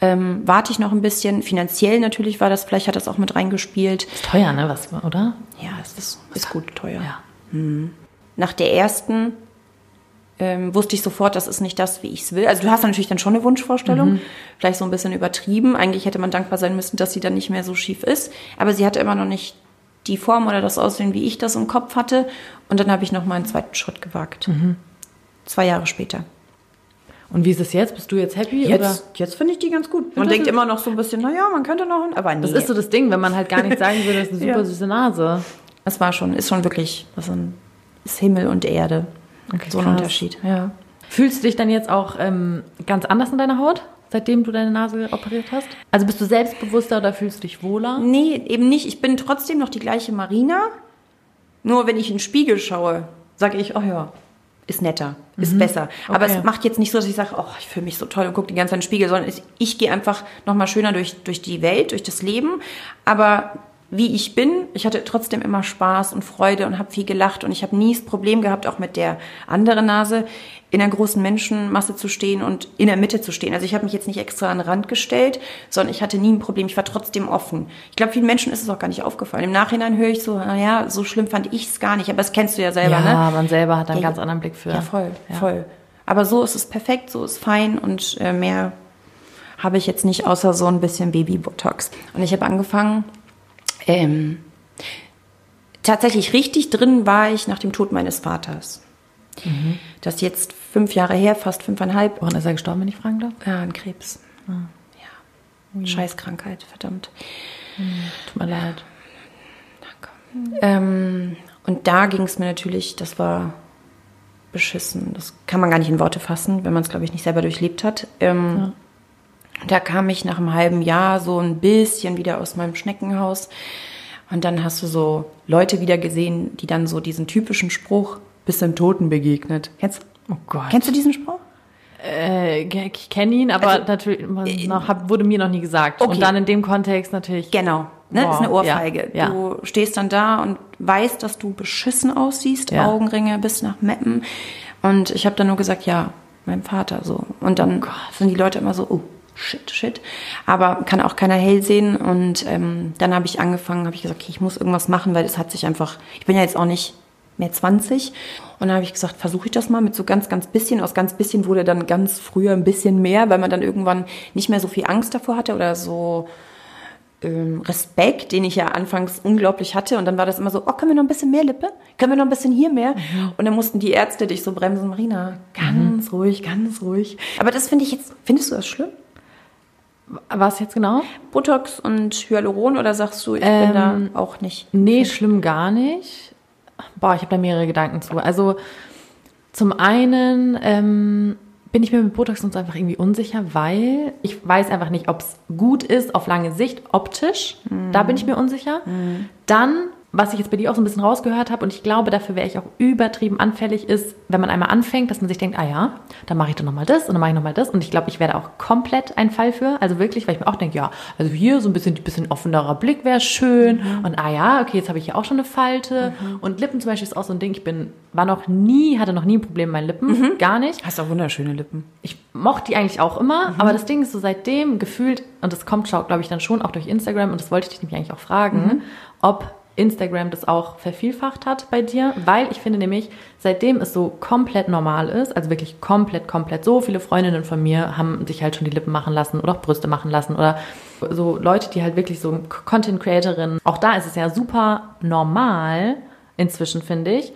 ähm, warte ich noch ein bisschen. Finanziell natürlich war das, vielleicht hat das auch mit reingespielt. Ist teuer, ne, was, oder? Ja, es ist, ist gut teuer. Ja. Nach der ersten ähm, wusste ich sofort, das ist nicht das, wie ich es will. Also du hast natürlich dann schon eine Wunschvorstellung, vielleicht so ein bisschen übertrieben. Eigentlich hätte man dankbar sein müssen, dass sie dann nicht mehr so schief ist. Aber sie hatte immer noch nicht die Form oder das Aussehen, wie ich das im Kopf hatte. Und dann habe ich noch mal einen zweiten Schritt gewagt. Zwei Jahre später. Und wie ist es jetzt? Bist du jetzt happy? oder? Jetzt, jetzt finde ich die ganz gut. Man denkt immer noch so ein bisschen, naja, man könnte noch, aber nee. Das ist so das Ding, wenn man halt gar nicht sagen würde, das ist eine super Ja. süße Nase. es war schon, ist schon wirklich, ist, ein, ist Himmel und Erde. Okay, so ein krass. Unterschied, ja. Fühlst du dich dann jetzt auch ähm, ganz anders in deiner Haut, seitdem du deine Nase operiert hast? Also bist du selbstbewusster oder fühlst du dich wohler? Nee, eben nicht. Ich bin trotzdem noch die gleiche Marina. Nur wenn ich in den Spiegel schaue, sage ich, oh ja, ist netter, ist besser. Aber Okay. es macht jetzt nicht so, dass ich sage, oh, ich fühle mich so toll und gucke die ganze Zeit in den Spiegel, sondern ich, ich gehe einfach nochmal schöner durch, durch die Welt, durch das Leben. Aber wie ich bin, ich hatte trotzdem immer Spaß und Freude und habe viel gelacht und ich habe nie das Problem gehabt, auch mit der anderen Nase in einer großen Menschenmasse zu stehen und in der Mitte zu stehen. Also ich habe mich jetzt nicht extra an den Rand gestellt, sondern ich hatte nie ein Problem. Ich war trotzdem offen. Ich glaube, vielen Menschen ist es auch gar nicht aufgefallen. Im Nachhinein höre ich so, naja, so schlimm fand ich es gar nicht. Aber das kennst du ja selber, ja, ne? man selber hat einen Ja, ganz anderen Blick für. Ja, voll, Ja. voll. Aber so ist es perfekt, so ist fein und äh, mehr habe ich jetzt nicht, außer so ein bisschen Baby-Botox. Und ich habe angefangen, ähm, tatsächlich richtig drin war ich nach dem Tod meines Vaters. Mhm. Das ist jetzt fünf Jahre her, fast fünfeinhalb. Woran ist er gestorben, wenn ich fragen darf? Ja, an Krebs. Ah. Ja. Scheißkrankheit, verdammt. Tut mir leid. Ähm, und da ging es mir natürlich, das war beschissen. Das kann man gar nicht in Worte fassen, wenn man es, glaube ich, nicht selber durchlebt hat. Ähm, Da kam ich nach einem halben Jahr so ein bisschen wieder aus meinem Schneckenhaus Und dann hast du so Leute wieder gesehen, die dann so diesen typischen Spruch, bis dem Toten begegnet. Kennst, Oh Gott. kennst du diesen Spruch? Äh, ich kenne ihn, aber Also, natürlich noch, hab, wurde mir noch nie gesagt. Okay. Und dann in dem Kontext natürlich. Genau. Ne? Wow, ist eine Ohrfeige. ja, ja. Du stehst dann da und weißt, dass du beschissen aussiehst, Ja. Augenringe bis nach Meppen. Und ich habe dann nur gesagt, ja, mein Vater so. Und dann sind die Leute immer so, oh, shit, shit. Aber kann auch keiner hell sehen. Und ähm, dann habe ich angefangen, habe ich gesagt, okay, ich muss irgendwas machen, weil es hat sich einfach, ich bin ja jetzt auch nicht mehr 20. Und dann habe ich gesagt, versuche ich das mal mit so ganz, ganz bisschen. Aus ganz bisschen wurde dann ganz früher ein bisschen mehr, weil man dann irgendwann nicht mehr so viel Angst davor hatte oder so ähm, Respekt, den ich ja anfangs unglaublich hatte. Und dann war das immer so, oh, können wir noch ein bisschen mehr Lippe? Können wir noch ein bisschen hier mehr? Und dann mussten die Ärzte dich so bremsen, Marina, ganz ruhig, ganz ruhig. Aber das finde ich jetzt, findest du das schlimm? Was jetzt genau? Botox und Hyaluron oder sagst du, ich bin da auch nicht? Nee, schlimm gar nicht. Boah, ich habe da mehrere Gedanken zu. Also zum einen ähm, bin ich mir mit Botox uns einfach irgendwie unsicher, weil ich weiß einfach nicht, ob es gut ist auf lange Sicht, optisch. Da bin ich mir unsicher. Dann, was ich jetzt bei dir auch so ein bisschen rausgehört habe, und ich glaube, dafür wäre ich auch übertrieben anfällig, ist, wenn man einmal anfängt, dass man sich denkt, ah ja, dann mache ich dann nochmal das und dann mache ich nochmal das. Und ich glaube, ich wäre da auch komplett ein Fall für. Also wirklich, weil ich mir auch denke, ja, also hier so ein bisschen, bisschen offenerer Blick wäre schön. Und ah ja, okay, jetzt habe ich hier auch schon eine Falte. Und Lippen zum Beispiel ist auch so ein Ding, ich bin, war noch nie, hatte noch nie ein Problem mit meinen Lippen. Gar nicht Hast auch wunderschöne Lippen. ich mochte die eigentlich auch immer, aber das Ding ist so seitdem gefühlt, und das kommt, glaube ich, dann schon auch durch Instagram, und das wollte ich dich nämlich eigentlich auch fragen, ob Instagram das auch vervielfacht hat bei dir, weil ich finde nämlich, seitdem es so komplett normal ist, also wirklich komplett, komplett, so viele Freundinnen von mir haben sich halt schon die Lippen machen lassen oder auch Brüste machen lassen oder so Leute, die halt wirklich so Content Creatorinnen, auch da ist es ja super normal inzwischen, finde ich.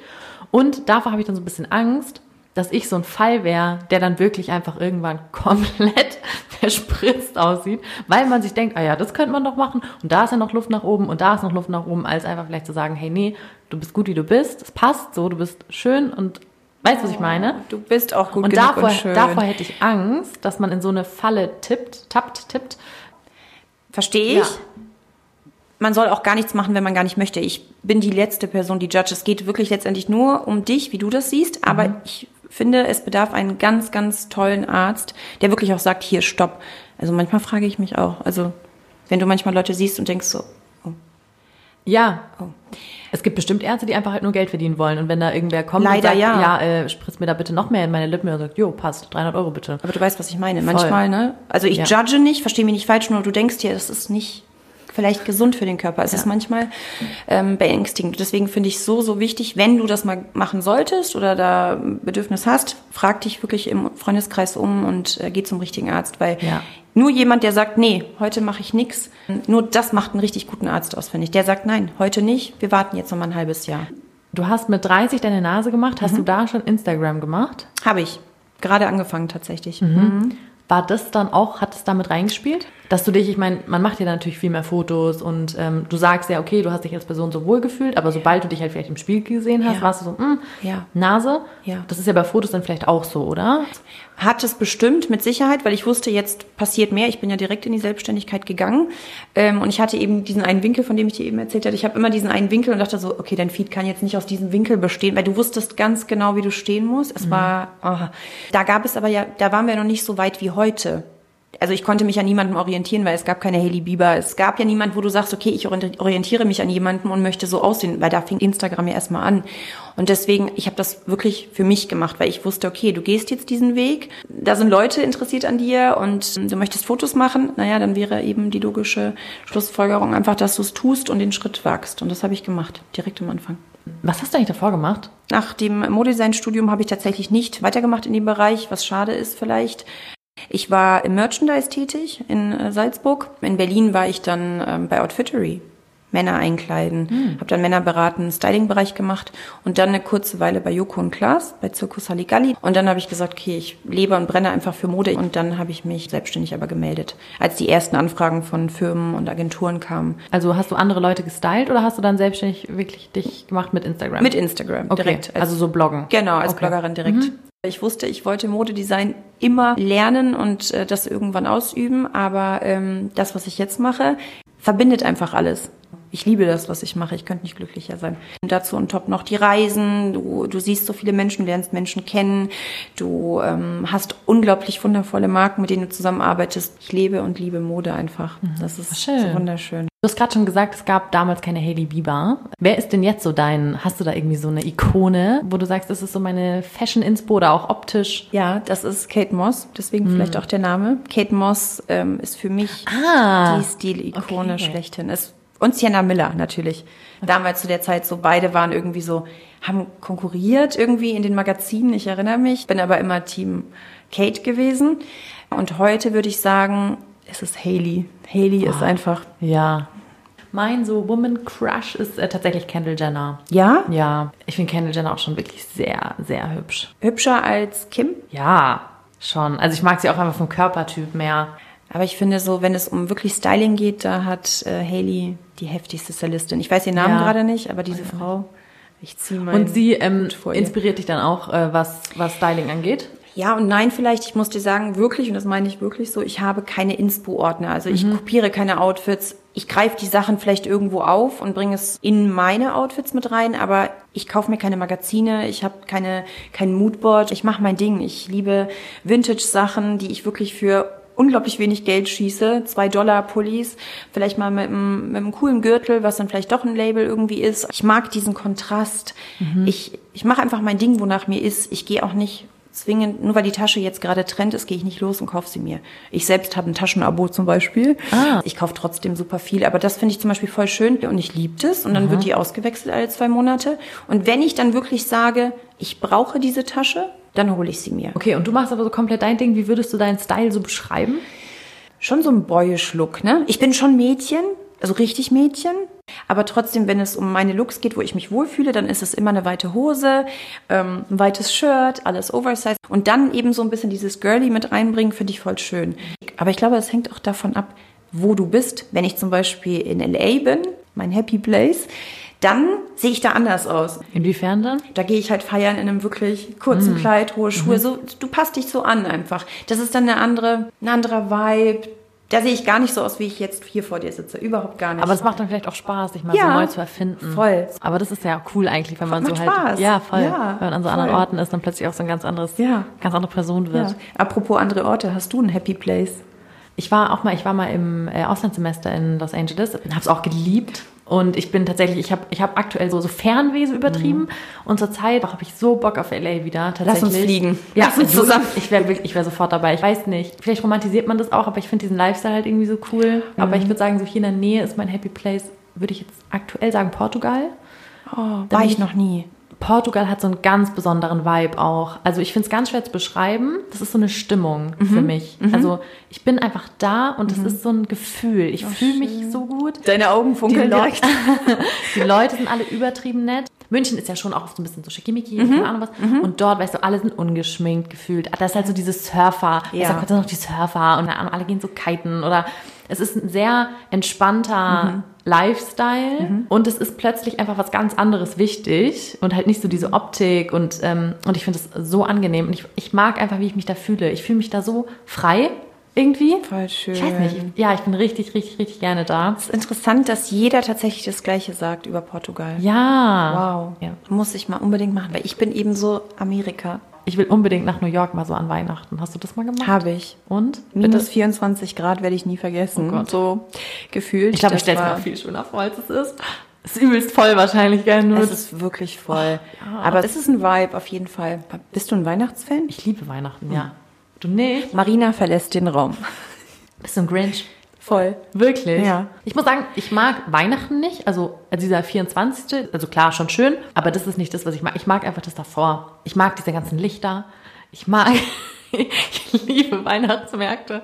Und davor habe ich dann so ein bisschen Angst, dass ich so ein Fall wäre, der dann wirklich einfach irgendwann komplett verspritzt aussieht, weil man sich denkt, ah ja, das könnte man doch machen und da ist ja noch Luft nach oben und da ist noch Luft nach oben, als einfach vielleicht zu sagen, hey, nee, du bist gut, wie du bist, es passt so, du bist schön und weißt, du, was ich meine? Du bist auch gut Und genug davor, und schön. davor hätte ich Angst, dass man in so eine Falle tippt, tappt, tippt. Verstehe ich. Ja. Man soll auch gar nichts machen, wenn man gar nicht möchte. Ich bin die letzte Person, die judge. Es geht wirklich letztendlich nur um dich, wie du das siehst. Aber Mhm. ich finde, es bedarf einen ganz, ganz tollen Arzt, der wirklich auch sagt, hier, stopp. Also manchmal frage ich mich auch, also wenn du manchmal Leute siehst und denkst so, Ja. Oh. Es gibt bestimmt Ärzte, die einfach halt nur Geld verdienen wollen. Und wenn da irgendwer kommt Leider und sagt, ja. ja, äh, spritz mir da bitte noch mehr in meine Lippen, und sagt, jo, passt, 300 Euro bitte. aber du weißt, was ich meine. Manchmal, ne? Also ich Ja. judge nicht, verstehe mich nicht falsch, nur du denkst dir, das ist nicht vielleicht gesund für den Körper. Es ist manchmal ähm, beängstigend. Deswegen finde ich so, so wichtig, wenn du das mal machen solltest oder da Bedürfnis hast, frag dich wirklich im Freundeskreis um und äh, geh zum richtigen Arzt, weil Ja. nur jemand, der sagt, nee, heute mache ich nix, nur das macht einen richtig guten Arzt aus, finde ich. Der sagt, nein, heute nicht, wir warten jetzt noch mal ein halbes Jahr. Du hast mit 30 deine Nase gemacht. Mhm. Hast du da schon Instagram gemacht? Habe ich. Gerade angefangen tatsächlich. Mhm. War das dann auch, hat es damit reingespielt? Dass du dich, ich meine, man macht ja natürlich viel mehr Fotos und ähm, du sagst ja, okay, du hast dich als Person so wohl gefühlt, aber sobald du dich halt vielleicht im Spiel gesehen hast, Ja. warst du so, mh, Ja. Nase. Ja. Das ist ja bei Fotos dann vielleicht auch so, oder? Hat es bestimmt, mit Sicherheit, weil ich wusste, jetzt passiert mehr. Ich bin ja direkt in die Selbstständigkeit gegangen. Ähm, und ich hatte eben diesen einen Winkel, von dem ich dir eben erzählt hatte. Ich habe immer diesen einen Winkel und dachte so, okay, dein Feed kann jetzt nicht aus diesem Winkel bestehen, weil du wusstest ganz genau, wie du stehen musst. Es war, oh. da gab es aber ja, da waren wir noch nicht so weit wie heute. Also ich konnte mich an niemandem orientieren, weil es gab keine Hailey Bieber. Es gab ja niemand, wo du sagst, okay, ich ori- orientiere mich an jemanden und möchte so aussehen, weil da fing Instagram ja erstmal an. Und deswegen, ich habe das wirklich für mich gemacht, weil ich wusste, okay, du gehst jetzt diesen Weg, da sind Leute interessiert an dir und du möchtest Fotos machen, naja, dann wäre eben die logische Schlussfolgerung einfach, dass du es tust und den Schritt wagst. Und das habe ich gemacht, direkt am Anfang. Was hast du eigentlich davor gemacht? Nach dem Modedesign-Studium habe ich tatsächlich nicht weitergemacht in dem Bereich, was schade ist vielleicht. Ich war im Merchandise tätig in äh, Salzburg. In Berlin war ich dann ähm, bei Outfittery. Männer einkleiden, habe dann Männer beraten, Styling-Bereich gemacht und dann eine kurze Weile bei Joko und Klaas, bei Zirkus Halligalli. Und dann habe ich gesagt, okay, ich lebe und brenne einfach für Mode. Und dann habe ich mich selbstständig aber gemeldet, als die ersten Anfragen von Firmen und Agenturen kamen. Also hast du andere Leute gestylt oder hast du dann selbstständig wirklich dich gemacht mit Instagram? Mit Instagram okay. direkt. also so bloggen. Genau, als Okay. Bloggerin direkt. Ich wusste, ich wollte Modedesign immer lernen und äh, das irgendwann ausüben, aber ähm, das, was ich jetzt mache, verbindet einfach alles. Ich liebe das, was ich mache. Ich könnte nicht glücklicher sein. Und dazu und top noch die Reisen. Du, du siehst so viele Menschen, lernst Menschen kennen. Du ähm, hast unglaublich wundervolle Marken, mit denen du zusammenarbeitest. Ich lebe und liebe Mode einfach. Das ist Schön. so wunderschön. Du hast gerade schon gesagt, es gab damals keine Hailey Bieber. Wer ist denn jetzt so dein, hast du da irgendwie so eine Ikone, wo du sagst, das ist so meine Fashion-Inspo oder auch optisch? Ja, das ist Kate Moss, deswegen vielleicht auch der Name. Kate Moss ähm, ist für mich Ah, die Stilikone okay. schlechthin. Ist, und Sienna Miller natürlich. Damals zu der Zeit so, beide waren irgendwie so, haben konkurriert irgendwie in den Magazinen, ich erinnere mich. Bin aber immer Team Kate gewesen. Und heute würde ich sagen, es ist Hailey. Hailey ist einfach, Ja. Mein so Woman Crush ist äh, tatsächlich Kendall Jenner. ja, Ja, ich finde Kendall Jenner auch schon wirklich sehr, sehr hübsch. hübscher als Kim. Ja, schon. Also ich mag sie auch einfach vom Körpertyp mehr. Aber ich finde so, wenn es um wirklich Styling geht, da hat äh, Hailey die heftigste Stylistin. Ich weiß ihren Namen Ja. gerade nicht, aber diese Frau, ich ziehe mal. Und sie ähm, inspiriert dich dann auch, äh, was, was Styling angeht? Ja und nein vielleicht. Ich muss dir sagen, wirklich, und das meine ich wirklich so, ich habe keine Inspo-Ordner. Also ich kopiere keine Outfits. Ich greife die Sachen vielleicht irgendwo auf und bringe es in meine Outfits mit rein, aber ich kaufe mir keine Magazine, ich habe keine kein Moodboard. Ich mache mein Ding. Ich liebe Vintage-Sachen, die ich wirklich für unglaublich wenig Geld schieße, zwei Dollar Pullis, vielleicht mal mit einem, mit einem coolen Gürtel, was dann vielleicht doch ein Label irgendwie ist. Ich mag diesen Kontrast. Ich, ich mache einfach mein Ding, wonach mir ist. Ich gehe auch nicht zwingend, nur weil die Tasche jetzt gerade Trend ist, gehe ich nicht los und kaufe sie mir. Ich selbst habe ein Taschenabo zum Beispiel. Ah. Ich kaufe trotzdem super viel, aber das finde ich zum Beispiel voll schön und ich liebe das und dann wird die ausgewechselt alle zwei Monate. Und wenn ich dann wirklich sage, ich brauche diese Tasche, dann hole ich sie mir. Okay, und du machst aber so komplett dein Ding. Wie würdest du deinen Style so beschreiben? schon so ein boyish Look, ne? Ich bin schon Mädchen, also richtig Mädchen. Aber trotzdem, wenn es um meine Looks geht, wo ich mich wohlfühle, dann ist es immer eine weite Hose, ähm, ein weites Shirt, alles Oversize. Und dann eben so ein bisschen dieses Girly mit reinbringen, finde ich voll schön. Aber ich glaube, es hängt auch davon ab, wo du bist. Wenn ich zum Beispiel in LA bin, mein Happy Place, dann sehe ich da anders aus. Inwiefern dann? Da gehe ich halt feiern in einem wirklich kurzen Kleid, hohe Schuhe. So, du passt dich so an einfach. Das ist dann eine andere, ein anderer Vibe. Da sehe ich gar nicht so aus, wie ich jetzt hier vor dir sitze. Überhaupt gar nicht. Aber es macht dann vielleicht auch Spaß, sich mal Ja, so neu zu erfinden. voll. Aber das ist ja cool eigentlich, wenn man Macht so halt, Spaß. ja voll, Ja, wenn man an so voll. anderen Orten ist, dann plötzlich auch so ein ganz anderes, Ja. ganz andere Person wird. ja. Apropos andere Orte, hast du ein Happy Place? Ich war auch mal, ich war mal im äh, Auslandssemester in Los Angeles, habe es auch geliebt. Und ich bin tatsächlich, ich habe ich hab aktuell so, so Fernweh übertrieben. Und zurzeit habe ich so Bock auf LA wieder. Tatsächlich. Lass uns fliegen. Ja, Lass uns zusammen. Ich wäre ich wär sofort dabei. Ich weiß nicht. Vielleicht romantisiert man das auch, aber ich finde diesen Lifestyle halt irgendwie so cool. Aber ich würde sagen, so hier in der Nähe ist mein Happy Place, würde ich jetzt aktuell sagen, Portugal. Oh, war ich noch nie. Portugal hat so einen ganz besonderen Vibe auch. Also ich finde es ganz schwer zu beschreiben. Das ist so eine Stimmung für mich. Also ich bin einfach da und es ist so ein Gefühl. Ich fühle mich so gut. Deine Augen Die, funkeln Leu direkt. die Leute sind alle übertrieben nett. München ist ja schon auch so ein bisschen so schickimicki und Mhm. keine Ahnung was. Und dort, weißt du, alle sind ungeschminkt gefühlt. Da ist halt so dieses Surfer. Ja. Da noch die Surfer und alle gehen so kiten oder es ist ein sehr entspannter Mhm. Lifestyle und es ist plötzlich einfach was ganz anderes wichtig und halt nicht so diese Optik und, ähm, und ich finde es so angenehm und ich, ich mag einfach, wie ich mich da fühle. Ich fühle mich da so frei irgendwie. Voll schön. Ich weiß nicht. Ich, ja, ich bin richtig, richtig, richtig gerne da. Es ist interessant, dass jeder tatsächlich das Gleiche sagt über Portugal. Ja. Wow. Ja. Muss ich mal unbedingt machen, weil ich bin eben so Amerika. Ich will unbedingt nach New York mal so an Weihnachten. Hast du das mal gemacht? Habe ich. Und? Minus 24 Grad werde ich nie vergessen. Oh Gott. So gefühlt. Ich glaube, ich stelle es mir auch viel schöner vor, als es ist. Es ist übelst voll wahrscheinlich, gell? Nur Es ist wirklich voll. Aber es ist ein Vibe auf jeden Fall. Bist du ein Weihnachtsfan? ich liebe Weihnachten, ja. Du nicht? Marina verlässt den Raum. Bist du ein Grinch? Voll. Wirklich? Ja. Ich muss sagen, ich mag Weihnachten nicht. Also also dieser 24. Also klar, schon schön. Aber das ist nicht das, was ich mag. Ich mag einfach das davor. Ich mag diese ganzen Lichter. Ich mag, ich liebe Weihnachtsmärkte.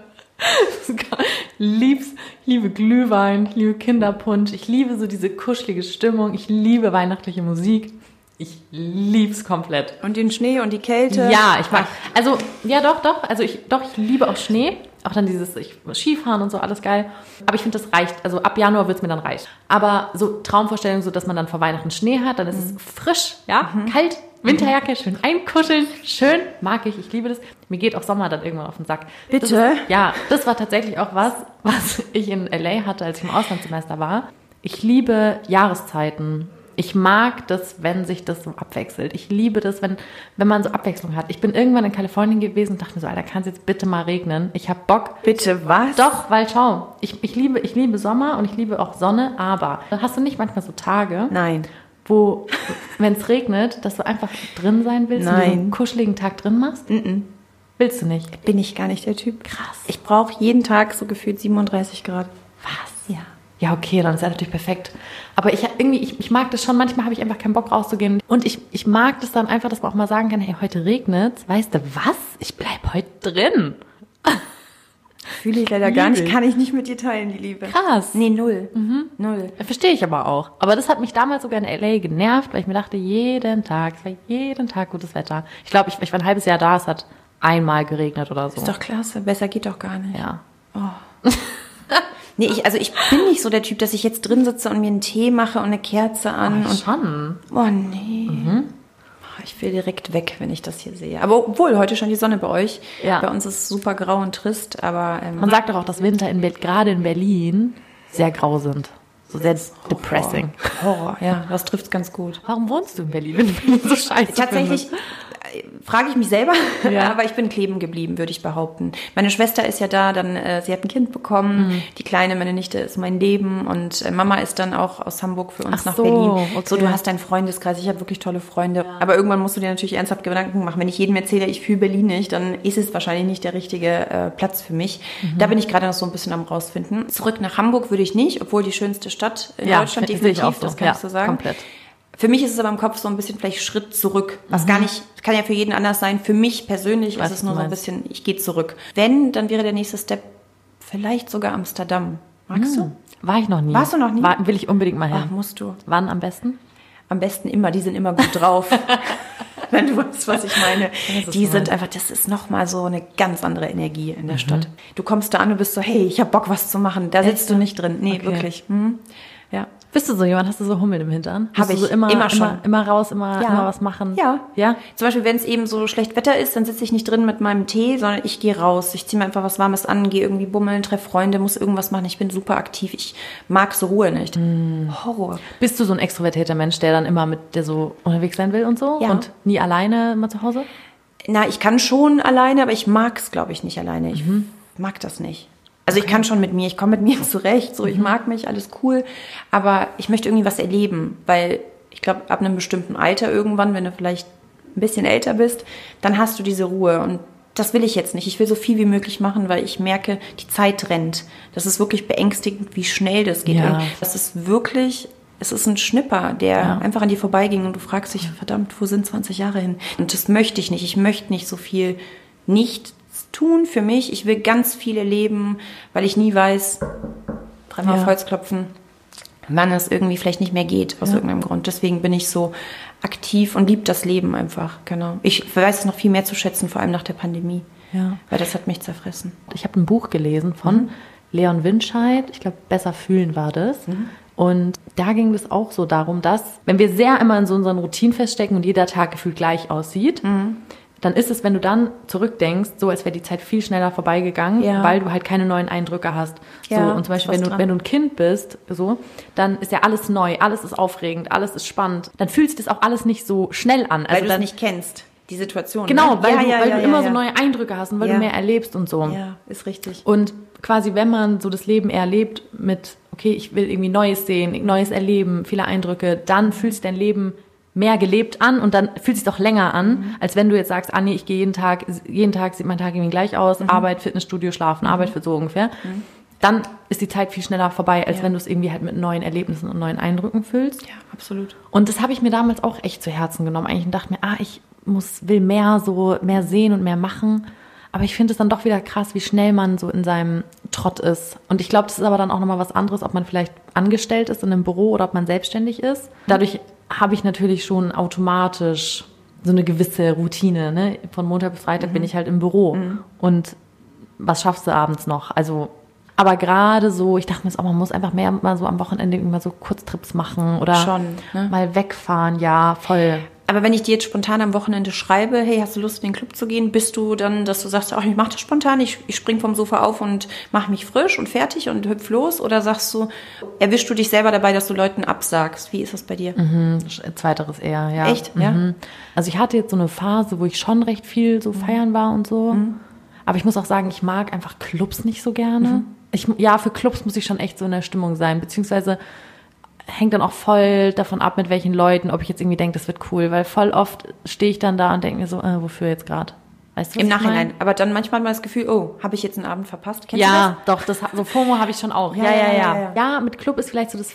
Lieb's, ich liebe Glühwein, ich liebe Kinderpunsch, ich liebe so diese kuschelige Stimmung, ich liebe weihnachtliche Musik. Ich lieb's komplett. Und den Schnee und die Kälte. Ja, ich mag. Also, ja, doch, doch. Also, ich, doch, ich liebe auch Schnee. Auch dann dieses ich, Skifahren und so, alles geil. Aber ich finde, das reicht. Also, ab Januar wird's mir dann reichen. Aber so Traumvorstellung, so dass man dann vor Weihnachten Schnee hat, dann ist es frisch, ja, kalt, Winterjacke, schön einkuscheln, schön, mag ich, ich liebe das. Mir geht auch Sommer dann irgendwann auf den Sack. Das Bitte? Ist, ja, das war tatsächlich auch was, was ich in L.A. hatte, als ich im Auslandssemester war. Ich liebe Jahreszeiten. Ich mag das, wenn sich das so abwechselt. Ich liebe das, wenn, wenn man so Abwechslung hat. Ich bin irgendwann in Kalifornien gewesen und dachte mir so, Alter, kann es jetzt bitte mal regnen? Ich habe Bock. Bitte was? Doch, weil schau, ich, ich, liebe, ich liebe Sommer und ich liebe auch Sonne, aber hast du nicht manchmal so Tage, Nein. wo, wenn es regnet, dass du einfach drin sein willst und dir so einen Nein. kuscheligen Tag drin machst? Willst du nicht? Bin ich gar nicht der Typ. Krass. Ich brauche jeden Tag so gefühlt 37 Grad. Was? Ja. Okay, dann ist er natürlich perfekt. Aber ich irgendwie, ich, ich mag das schon, manchmal habe ich einfach keinen Bock rauszugehen. Und ich, ich mag das dann einfach, dass man auch mal sagen kann, hey, heute regnet's. Weißt du was? Ich bleib heute drin. Fühle ich leider Liebe gar nicht, ich. kann ich nicht mit dir teilen, die Liebe. Krass. Nee, null. Null. Verstehe ich aber auch. Aber das hat mich damals sogar in L.A. genervt, weil ich mir dachte, jeden Tag, es war jeden Tag gutes Wetter. Ich glaube, ich, ich war ein halbes Jahr da, es hat einmal geregnet oder so. Ist doch klasse. Besser geht doch gar nicht. ja. Nee, ich, also ich bin nicht so der Typ, dass ich jetzt drin sitze und mir einen Tee mache und eine Kerze an und Schon. Oh nee. Oh, Ich will direkt weg, wenn ich das hier sehe. Aber obwohl, heute schon die Sonne bei euch. Ja. Bei uns ist es super grau und trist, aber ähm, Man sagt doch auch, dass Winter in gerade in Berlin sehr grau sind. So sehr depressing. Horror. Ja, das trifft ganz gut. Warum wohnst du in Berlin, wenn du Berlin so scheiße Tatsächlich findest? Frage ich mich selber, Ja. aber ich bin kleben geblieben, würde ich behaupten. Meine Schwester ist ja da, dann äh, sie hat ein Kind bekommen. Mhm. Die kleine, meine Nichte, ist mein Leben und äh, Mama ist dann auch aus Hamburg für uns Ach nach so, Berlin. okay. So, du hast deinen Freundeskreis. Ich habe wirklich tolle Freunde. Aber irgendwann musst du dir natürlich ernsthaft Gedanken machen. Wenn ich jedem erzähle, ich fühle Berlin nicht, dann ist es wahrscheinlich nicht der richtige äh, Platz für mich. Mhm. Da bin ich gerade noch so ein bisschen am rausfinden. Zurück nach Hamburg würde ich nicht, obwohl die schönste Stadt in Ja, Deutschland ich definitiv, auch so. das kann Ja, ich so sagen. komplett. Für mich ist es aber im Kopf so ein bisschen vielleicht Schritt zurück. Was gar nicht, kann ja für jeden anders sein. Für mich persönlich Mhm. Weiß, ist es was nur so ein bisschen, ich gehe zurück. Wenn, dann wäre der nächste Step vielleicht sogar Amsterdam. Magst du? War ich noch nie. Warst du noch nie? War, will ich unbedingt mal hin. Ach, musst du. Wann am besten? Am besten immer, die sind immer gut drauf. Wenn du weißt, was ich meine. was Die sind meinst. einfach, das ist nochmal so eine ganz andere Energie in der Mhm. Stadt. Du kommst da an und bist so, hey, ich habe Bock, was zu machen. Da sitzt du nicht drin. Nee, Okay. wirklich. Hm. Bist du so jemand? Hast du so Hummeln im Hintern? Hab Bist du ich. so immer, Immer schon. Immer, immer raus, immer, Ja. immer was machen? Ja. Ja? Zum Beispiel, wenn es eben so schlecht Wetter ist, dann sitze ich nicht drin mit meinem Tee, sondern ich gehe raus. Ich ziehe mir einfach was Warmes an, gehe irgendwie bummeln, treffe Freunde, muss irgendwas machen. Ich bin super aktiv. Ich mag so Ruhe nicht. Hm. Horror. Bist du so ein extrovertierter Mensch, der dann immer mit der so unterwegs sein will und so? Ja. Und nie alleine immer zu Hause? Na, ich kann schon alleine, aber ich mag es, glaube ich, nicht alleine. Ich Mhm. mag das nicht. Also ich kann schon mit mir, ich komme mit mir zurecht, so ich Mhm. mag mich, alles cool, aber ich möchte irgendwie was erleben, weil ich glaube, ab einem bestimmten Alter irgendwann, wenn du vielleicht ein bisschen älter bist, dann hast du diese Ruhe und das will ich jetzt nicht. Ich will so viel wie möglich machen, weil ich merke, die Zeit rennt. Das ist wirklich beängstigend, wie schnell das geht. Ja. Das ist wirklich, es ist ein Schnipper, der Ja. einfach an dir vorbeiging und du fragst dich, verdammt, wo sind 20 Jahre hin? Und das möchte ich nicht. Ich möchte nicht so viel nicht tun für mich. Ich will ganz viel erleben, weil ich nie weiß, dreimal Ja. auf Holz klopfen, wann es irgendwie vielleicht nicht mehr geht, aus irgendeinem Grund. Deswegen bin ich so aktiv und liebe das Leben einfach, genau. Ich weiß es noch viel mehr zu schätzen, vor allem nach der Pandemie. Ja. Weil das hat mich zerfressen. Ich habe ein Buch gelesen von Mhm. Leon Winscheid. Ich glaube, Besser fühlen war das. Mhm. Und da ging es auch so darum, dass, wenn wir sehr immer in so unseren Routinen feststecken und jeder Tag gefühlt gleich aussieht, Mhm. Dann ist es, wenn du dann zurückdenkst, so als wäre die Zeit viel schneller vorbeigegangen, Ja. weil du halt keine neuen Eindrücke hast. Ja, so, und zum Beispiel, wenn du, dran. wenn du ein Kind bist, so, dann ist ja alles neu, alles ist aufregend, alles ist spannend. Dann fühlt sich das auch alles nicht so schnell an. Weil du es nicht kennst, die Situation. Genau, ne? weil, ja, du, ja, weil ja, du immer so neue Eindrücke hast und weil du mehr erlebst und so. Ja, ist richtig. Und quasi, wenn man so das Leben erlebt mit, okay, ich will irgendwie Neues sehen, Neues erleben, viele Eindrücke, dann fühlt sich dein Leben mehr gelebt an und dann fühlt sich doch länger an, Mhm. als wenn du jetzt sagst, nee, ich gehe jeden Tag, jeden Tag sieht mein Tag irgendwie gleich aus, Mhm. Arbeit, Fitnessstudio, Schlafen, Arbeit für so ungefähr. Dann ist die Zeit viel schneller vorbei, als Ja. wenn du es irgendwie halt mit neuen Erlebnissen und neuen Eindrücken füllst. Ja, absolut. Und das habe ich mir damals auch echt zu Herzen genommen eigentlich und dachte mir, ah, ich muss, will mehr so, mehr sehen und mehr machen. Aber ich finde es dann doch wieder krass, wie schnell man so in seinem Trott ist. Und ich glaube, das ist aber dann auch nochmal was anderes, ob man vielleicht angestellt ist in einem Büro oder ob man selbstständig ist. Dadurch habe ich natürlich schon automatisch so eine gewisse Routine. Ne? Von Montag bis Freitag bin ich halt im Büro. Und was schaffst du abends noch? Also, aber gerade so, ich dachte mir jetzt auch, man muss einfach mehr mal so am Wochenende immer so Kurztrips machen oder Schon, ne? mal wegfahren. Ja, voll. Aber wenn ich dir jetzt spontan am Wochenende schreibe, hey, hast du Lust in den Club zu gehen, bist du dann, dass du sagst, ach, ich mach das spontan, ich, ich spring vom Sofa auf und mach mich frisch und fertig und hüpf los? Oder sagst du, erwischst du dich selber dabei, dass du Leuten absagst? Wie ist das bei dir? Mhm, Zweiteres eher, ja. Echt? Ja. Mhm. Also ich hatte jetzt so eine Phase, wo ich schon recht viel so feiern war und so. Aber ich muss auch sagen, ich mag einfach Clubs nicht so gerne. Ich, ja, für Clubs muss ich schon echt so in der Stimmung sein, beziehungsweise hängt dann auch voll davon ab, mit welchen Leuten, ob ich jetzt irgendwie denke, das wird cool, weil voll oft stehe ich dann da und denke mir so, äh, wofür jetzt gerade? Weißt du, was Im Nachhinein. Aber dann manchmal mal das Gefühl, oh, habe ich jetzt einen Abend verpasst? Kennst du Ja, doch, das, so FOMO habe ich schon auch. Ja ja ja, ja, ja. ja. mit Club ist vielleicht so das,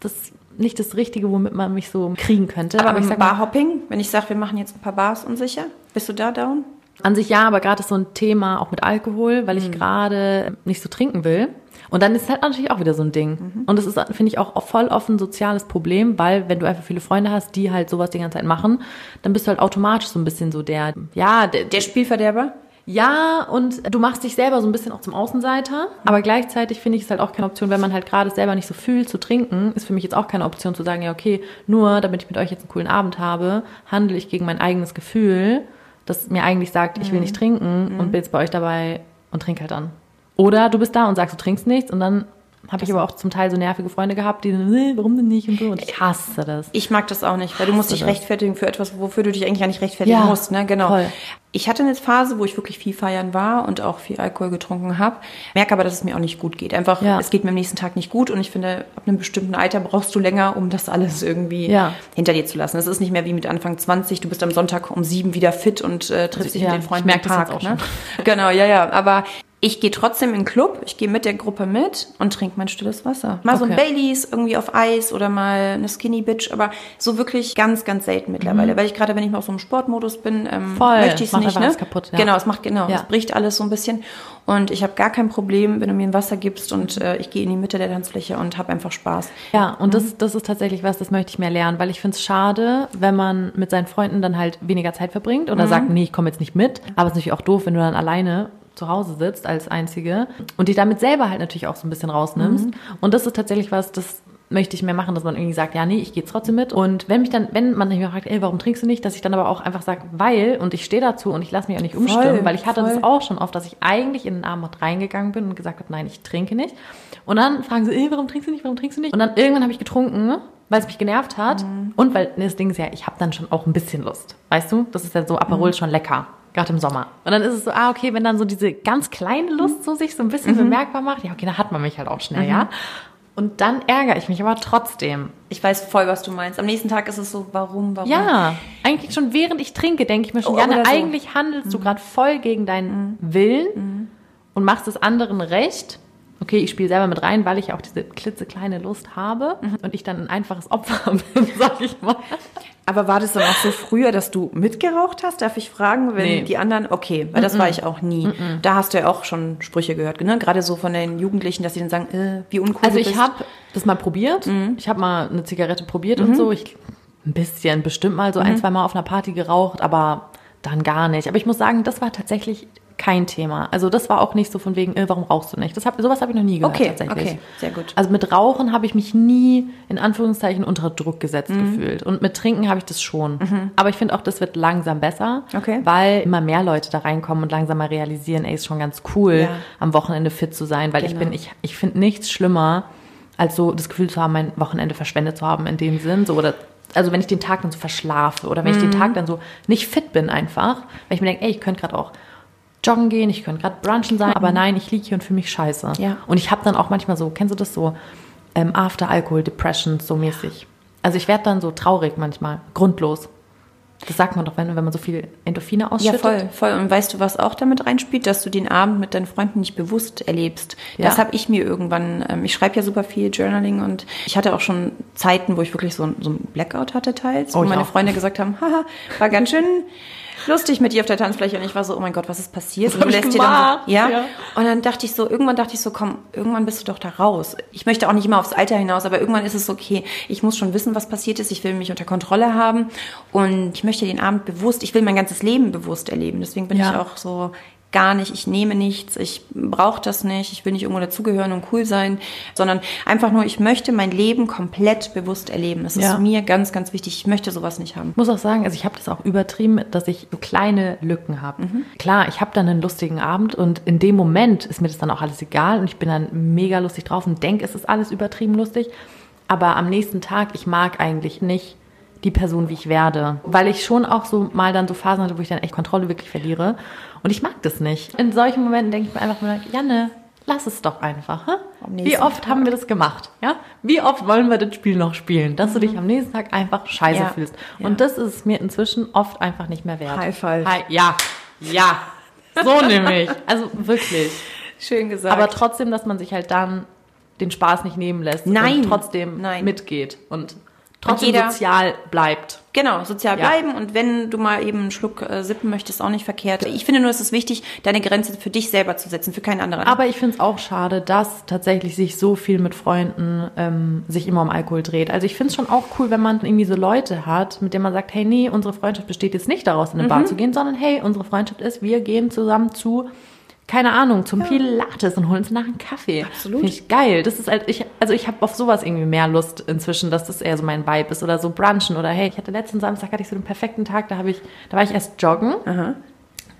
das nicht das Richtige, womit man mich so kriegen könnte. das? Aber, ich sag Barhopping, wenn ich sage, wir machen jetzt ein paar Bars unsicher, bist du da down? An sich ja, aber gerade ist so ein Thema auch mit Alkohol, weil ich Mhm. gerade nicht so trinken will. Und dann ist halt natürlich auch wieder so ein Ding. Mhm. Und das ist, finde ich, auch voll offen ein soziales Problem, weil wenn du einfach viele Freunde hast, die halt sowas die ganze Zeit machen, dann bist du halt automatisch so ein bisschen so der, ja, der, Der Spielverderber? ja, und du machst dich selber so ein bisschen auch zum Außenseiter. Aber gleichzeitig finde ich es halt auch keine Option, wenn man halt gerade selber nicht so fühlt, zu trinken, ist für mich jetzt auch keine Option zu sagen, ja, okay, nur damit ich mit euch jetzt einen coolen Abend habe, handle ich gegen mein eigenes Gefühl, das mir eigentlich sagt, ich will nicht trinken und bin jetzt bei euch dabei und trinke halt dann. Oder du bist da und sagst, du trinkst nichts und dann habe ich aber auch zum Teil so nervige Freunde gehabt, die so, "Nee, warum denn nicht und so. Und ich hasse das. Ich mag das auch nicht, weil du musst dich das. rechtfertigen für etwas, wofür du dich eigentlich gar nicht rechtfertigen Ja, musst, ne? Genau. voll. Ich hatte eine Phase, wo ich wirklich viel feiern war und auch viel Alkohol getrunken habe. Merke aber, dass es mir auch nicht gut geht. Einfach, Ja. es geht mir am nächsten Tag nicht gut und ich finde, ab einem bestimmten Alter brauchst du länger, um das alles irgendwie Ja. hinter dir zu lassen. Es ist nicht mehr wie mit Anfang 20. Du bist am Sonntag um sieben wieder fit und äh, triffst dich Ja, mit den ich Freunden merke im das Park. jetzt auch ne? Genau, ja, ja. Aber ich gehe trotzdem in den Club, ich gehe mit der Gruppe mit und trinke mein stilles Wasser. Mal so ein Okay. Baileys irgendwie auf Eis oder mal eine Skinny Bitch, aber so wirklich ganz, ganz selten mittlerweile. Weil ich gerade, wenn ich mal auf so einem Sportmodus bin, ähm, Mhm. Voll. möchte ich es nicht. Ne? alles kaputt, ja. Genau, es macht genau, Ja. es bricht alles so ein bisschen. Und ich habe gar kein Problem, wenn du mir ein Wasser gibst und äh, ich gehe in die Mitte der Tanzfläche und habe einfach Spaß. Ja, und das, das ist tatsächlich was, das möchte ich mehr lernen, weil ich finde es schade, wenn man mit seinen Freunden dann halt weniger Zeit verbringt oder sagt, nee, ich komme jetzt nicht mit. Aber es ist natürlich auch doof, wenn du dann alleine zu Hause sitzt als Einzige und dich damit selber halt natürlich auch so ein bisschen rausnimmst. Und das ist tatsächlich was, das möchte ich mehr machen, dass man irgendwie sagt, ja, nee, ich gehe trotzdem mit. Und wenn mich dann, wenn man mich fragt, ey, warum trinkst du nicht, dass ich dann aber auch einfach sage, weil, und ich stehe dazu und ich lasse mich auch nicht umstimmen, weil ich hatte voll. das auch schon oft, dass ich eigentlich in den Abend reingegangen bin und gesagt habe, nein, ich trinke nicht. Und dann fragen sie, ey, warum trinkst du nicht, warum trinkst du nicht? Und dann irgendwann habe ich getrunken, weil es mich genervt hat. Und weil, das Ding ist ja, ich habe dann schon auch ein bisschen Lust. Weißt du? Das ist ja so, Aperol schon lecker. Gerade im Sommer. Und dann ist es so, ah, okay, wenn dann so diese ganz kleine Lust so sich so ein bisschen bemerkbar macht, ja, okay, dann hat man mich halt auch schnell, ja. Und dann ärgere ich mich aber trotzdem. Ich weiß voll, was du meinst. Am nächsten Tag ist es so, warum, warum? Ja, eigentlich schon während ich trinke, denke ich mir schon, Oh, oder so. eigentlich handelst du gerade voll gegen deinen Willen und machst es anderen recht. Okay, ich spiele selber mit rein, weil ich auch diese klitzekleine Lust habe und ich dann ein einfaches Opfer bin, sag ich mal. Aber war das dann auch so früher, dass du mitgeraucht hast? Darf ich fragen, wenn Nee. die anderen, okay, weil das war ich auch nie. Da hast du ja auch schon Sprüche gehört, ne? Gerade so von den Jugendlichen, dass sie dann sagen, äh, wie uncool Also ich habe das mal probiert. Ich habe mal eine Zigarette probiert und so. Ich ein bisschen, bestimmt mal so ein, zwei Mal auf einer Party geraucht, aber dann gar nicht. Aber ich muss sagen, das war tatsächlich kein Thema. Also das war auch nicht so von wegen, äh, warum rauchst du nicht? Das hab, sowas habe ich noch nie gehört Okay, tatsächlich. okay, sehr gut. Also mit Rauchen habe ich mich nie in Anführungszeichen unter Druck gesetzt Mhm. gefühlt. Und mit Trinken habe ich das schon. Aber ich finde auch, das wird langsam besser, Okay. weil immer mehr Leute da reinkommen und langsam mal realisieren, ey, ist schon ganz cool, Ja. am Wochenende fit zu sein, weil ich Genau. bin, ich, ich finde nichts schlimmer, als so das Gefühl zu haben, mein Wochenende verschwendet zu haben in dem Sinn, so oder also wenn ich den Tag dann so verschlafe oder wenn ich Mhm. den Tag dann so nicht fit bin einfach, weil ich mir denke, ey, ich könnte gerade auch joggen gehen, ich könnte gerade brunchen sein, aber nein, ich liege hier und fühle mich scheiße. Mhm. Ja. Und ich habe dann auch manchmal so, kennst du das so, ähm, After Alcohol Depressions so mäßig. Also ich werde dann so traurig manchmal, grundlos. Das sagt man doch, wenn, wenn man so viel Endorphine Ja, ausschüttet. voll, voll. Und weißt du, was auch damit reinspielt, dass du den Abend mit deinen Freunden nicht bewusst erlebst. Das Ja. habe ich mir irgendwann, ähm, ich schreibe ja super viel Journaling und ich hatte auch schon Zeiten, wo ich wirklich so, ein- so ein Blackout hatte teils, wo Oh, ich meine auch. Freunde gesagt haben, haha, war ganz schön lustig mit dir auf der Tanzfläche und ich war so, oh mein Gott, was ist passiert? Was Und du lässt dir dann so, ja? Ja. Und dann dachte ich so, irgendwann dachte ich so, komm, irgendwann bist du doch da raus. Ich möchte auch nicht immer aufs Alter hinaus, aber irgendwann ist es okay. Ich muss schon wissen, was passiert ist. Ich will mich unter Kontrolle haben und ich möchte den Abend bewusst, ich will mein ganzes Leben bewusst erleben. Deswegen bin Ja. ich auch so gar nicht, ich nehme nichts, ich brauche das nicht, ich will nicht irgendwo dazugehören und cool sein, sondern einfach nur, ich möchte mein Leben komplett bewusst erleben. Das Ja. ist mir ganz, ganz wichtig. Ich möchte sowas nicht haben. Ich muss auch sagen, also ich habe das auch übertrieben, dass ich so kleine Lücken habe. Klar, ich habe dann einen lustigen Abend und in dem Moment ist mir das dann auch alles egal und ich bin dann mega lustig drauf und denke, es ist alles übertrieben lustig. Aber am nächsten Tag, ich mag eigentlich nicht die Person, wie ich werde. Weil ich schon auch so mal dann so Phasen hatte, wo ich dann echt Kontrolle wirklich verliere. Und ich mag das nicht. In solchen Momenten denke ich mir einfach nur, Janne, lass es doch einfach. Hä? Wie oft haben wir das gemacht? Ja? Wie oft wollen wir das Spiel noch spielen? Dass du dich am nächsten Tag einfach scheiße Ja. fühlst. Ja. Und das ist es mir inzwischen oft einfach nicht mehr wert. High five. Hi, ja, ja. So nämlich. Also wirklich. Schön gesagt. Aber trotzdem, dass man sich halt dann den Spaß nicht nehmen lässt Nein. und trotzdem Nein. mitgeht und trotzdem jeder- sozial bleibt. Genau, sozial Ja. bleiben und wenn du mal eben einen Schluck äh, sippen möchtest, auch nicht verkehrt. Ich finde nur, es ist wichtig, deine Grenze für dich selber zu setzen, für keinen anderen. Aber ich finde es auch schade, dass tatsächlich sich so viel mit Freunden ähm, sich immer um Alkohol dreht. Also ich finde es schon auch cool, wenn man irgendwie so Leute hat, mit denen man sagt, hey, nee, unsere Freundschaft besteht jetzt nicht daraus, in eine Mhm. Bar zu gehen, sondern hey, unsere Freundschaft ist, wir gehen zusammen zu, keine Ahnung, zum Pilates und holen uns nach einen Kaffee. Absolut. Finde ich geil. Das ist halt, ich, also ich habe auf sowas irgendwie mehr Lust inzwischen, dass das eher so mein Vibe ist oder so brunchen oder hey, ich hatte letzten Samstag hatte ich so einen perfekten Tag, da habe ich, da war ich erst joggen.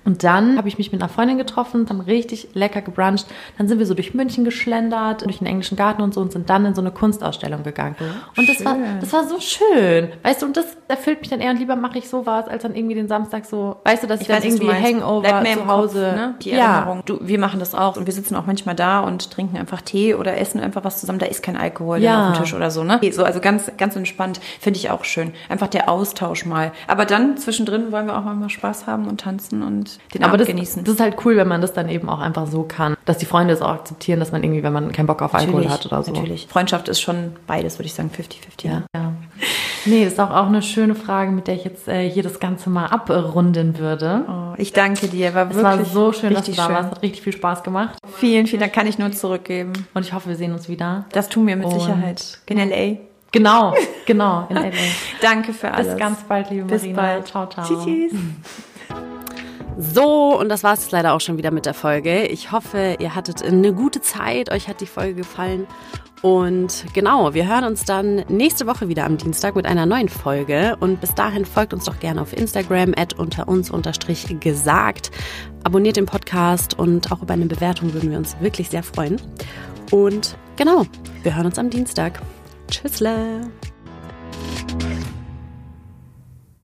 Und dann habe ich mich mit einer Freundin getroffen, haben richtig lecker gebruncht. Dann sind wir so durch München geschlendert, durch den englischen Garten und so und sind dann in so eine Kunstausstellung gegangen. und das war, das war so schön. Weißt du, und das erfüllt mich dann eher und lieber mache ich sowas, als dann irgendwie den Samstag so, weißt du, dass ich, dann was du irgendwie. Hangover zu Hause. Kopf, ne? Die ja, Erinnerung. Du, wir machen das auch und wir sitzen auch manchmal da und trinken einfach Tee oder essen einfach was zusammen. Da ist kein Alkohol dann Ja. auf dem Tisch oder so, ne? So, also ganz, ganz entspannt. Finde ich auch schön. Einfach der Austausch mal. Aber dann zwischendrin wollen wir auch mal Spaß haben und tanzen und den aber Abend das, genießen. das ist halt cool, wenn man das dann eben auch einfach so kann, dass die Freunde es auch akzeptieren, dass man irgendwie, wenn man keinen Bock auf Alkohol hat oder so. Natürlich. Freundschaft ist schon beides, würde ich sagen, 50-50. Ja. ja. Nee, das ist auch, auch eine schöne Frage, mit der ich jetzt äh, hier das Ganze mal abrunden würde. Oh, ich danke dir. War Es wirklich war so schön, dass du da schön. warst. Hat richtig viel Spaß gemacht. Vielen, vielen Dank. Kann ich nur zurückgeben. Und ich hoffe, wir sehen uns wieder. Das tun wir mit Und- Sicherheit. In L.A. Genau, genau, in LA. Danke für alles. Bis ganz bald, liebe Bis Marina. bald. Ciao, ciao. Tschüss. So, und das war es jetzt leider auch schon wieder mit der Folge. Ich hoffe, ihr hattet eine gute Zeit, euch hat die Folge gefallen. Und genau, wir hören uns dann nächste Woche wieder am Dienstag mit einer neuen Folge. Und bis dahin folgt uns doch gerne auf Instagram, at unter uns unterstrich gesagt. Abonniert den Podcast und auch über eine Bewertung würden wir uns wirklich sehr freuen. Und genau, wir hören uns am Dienstag. Tschüssle!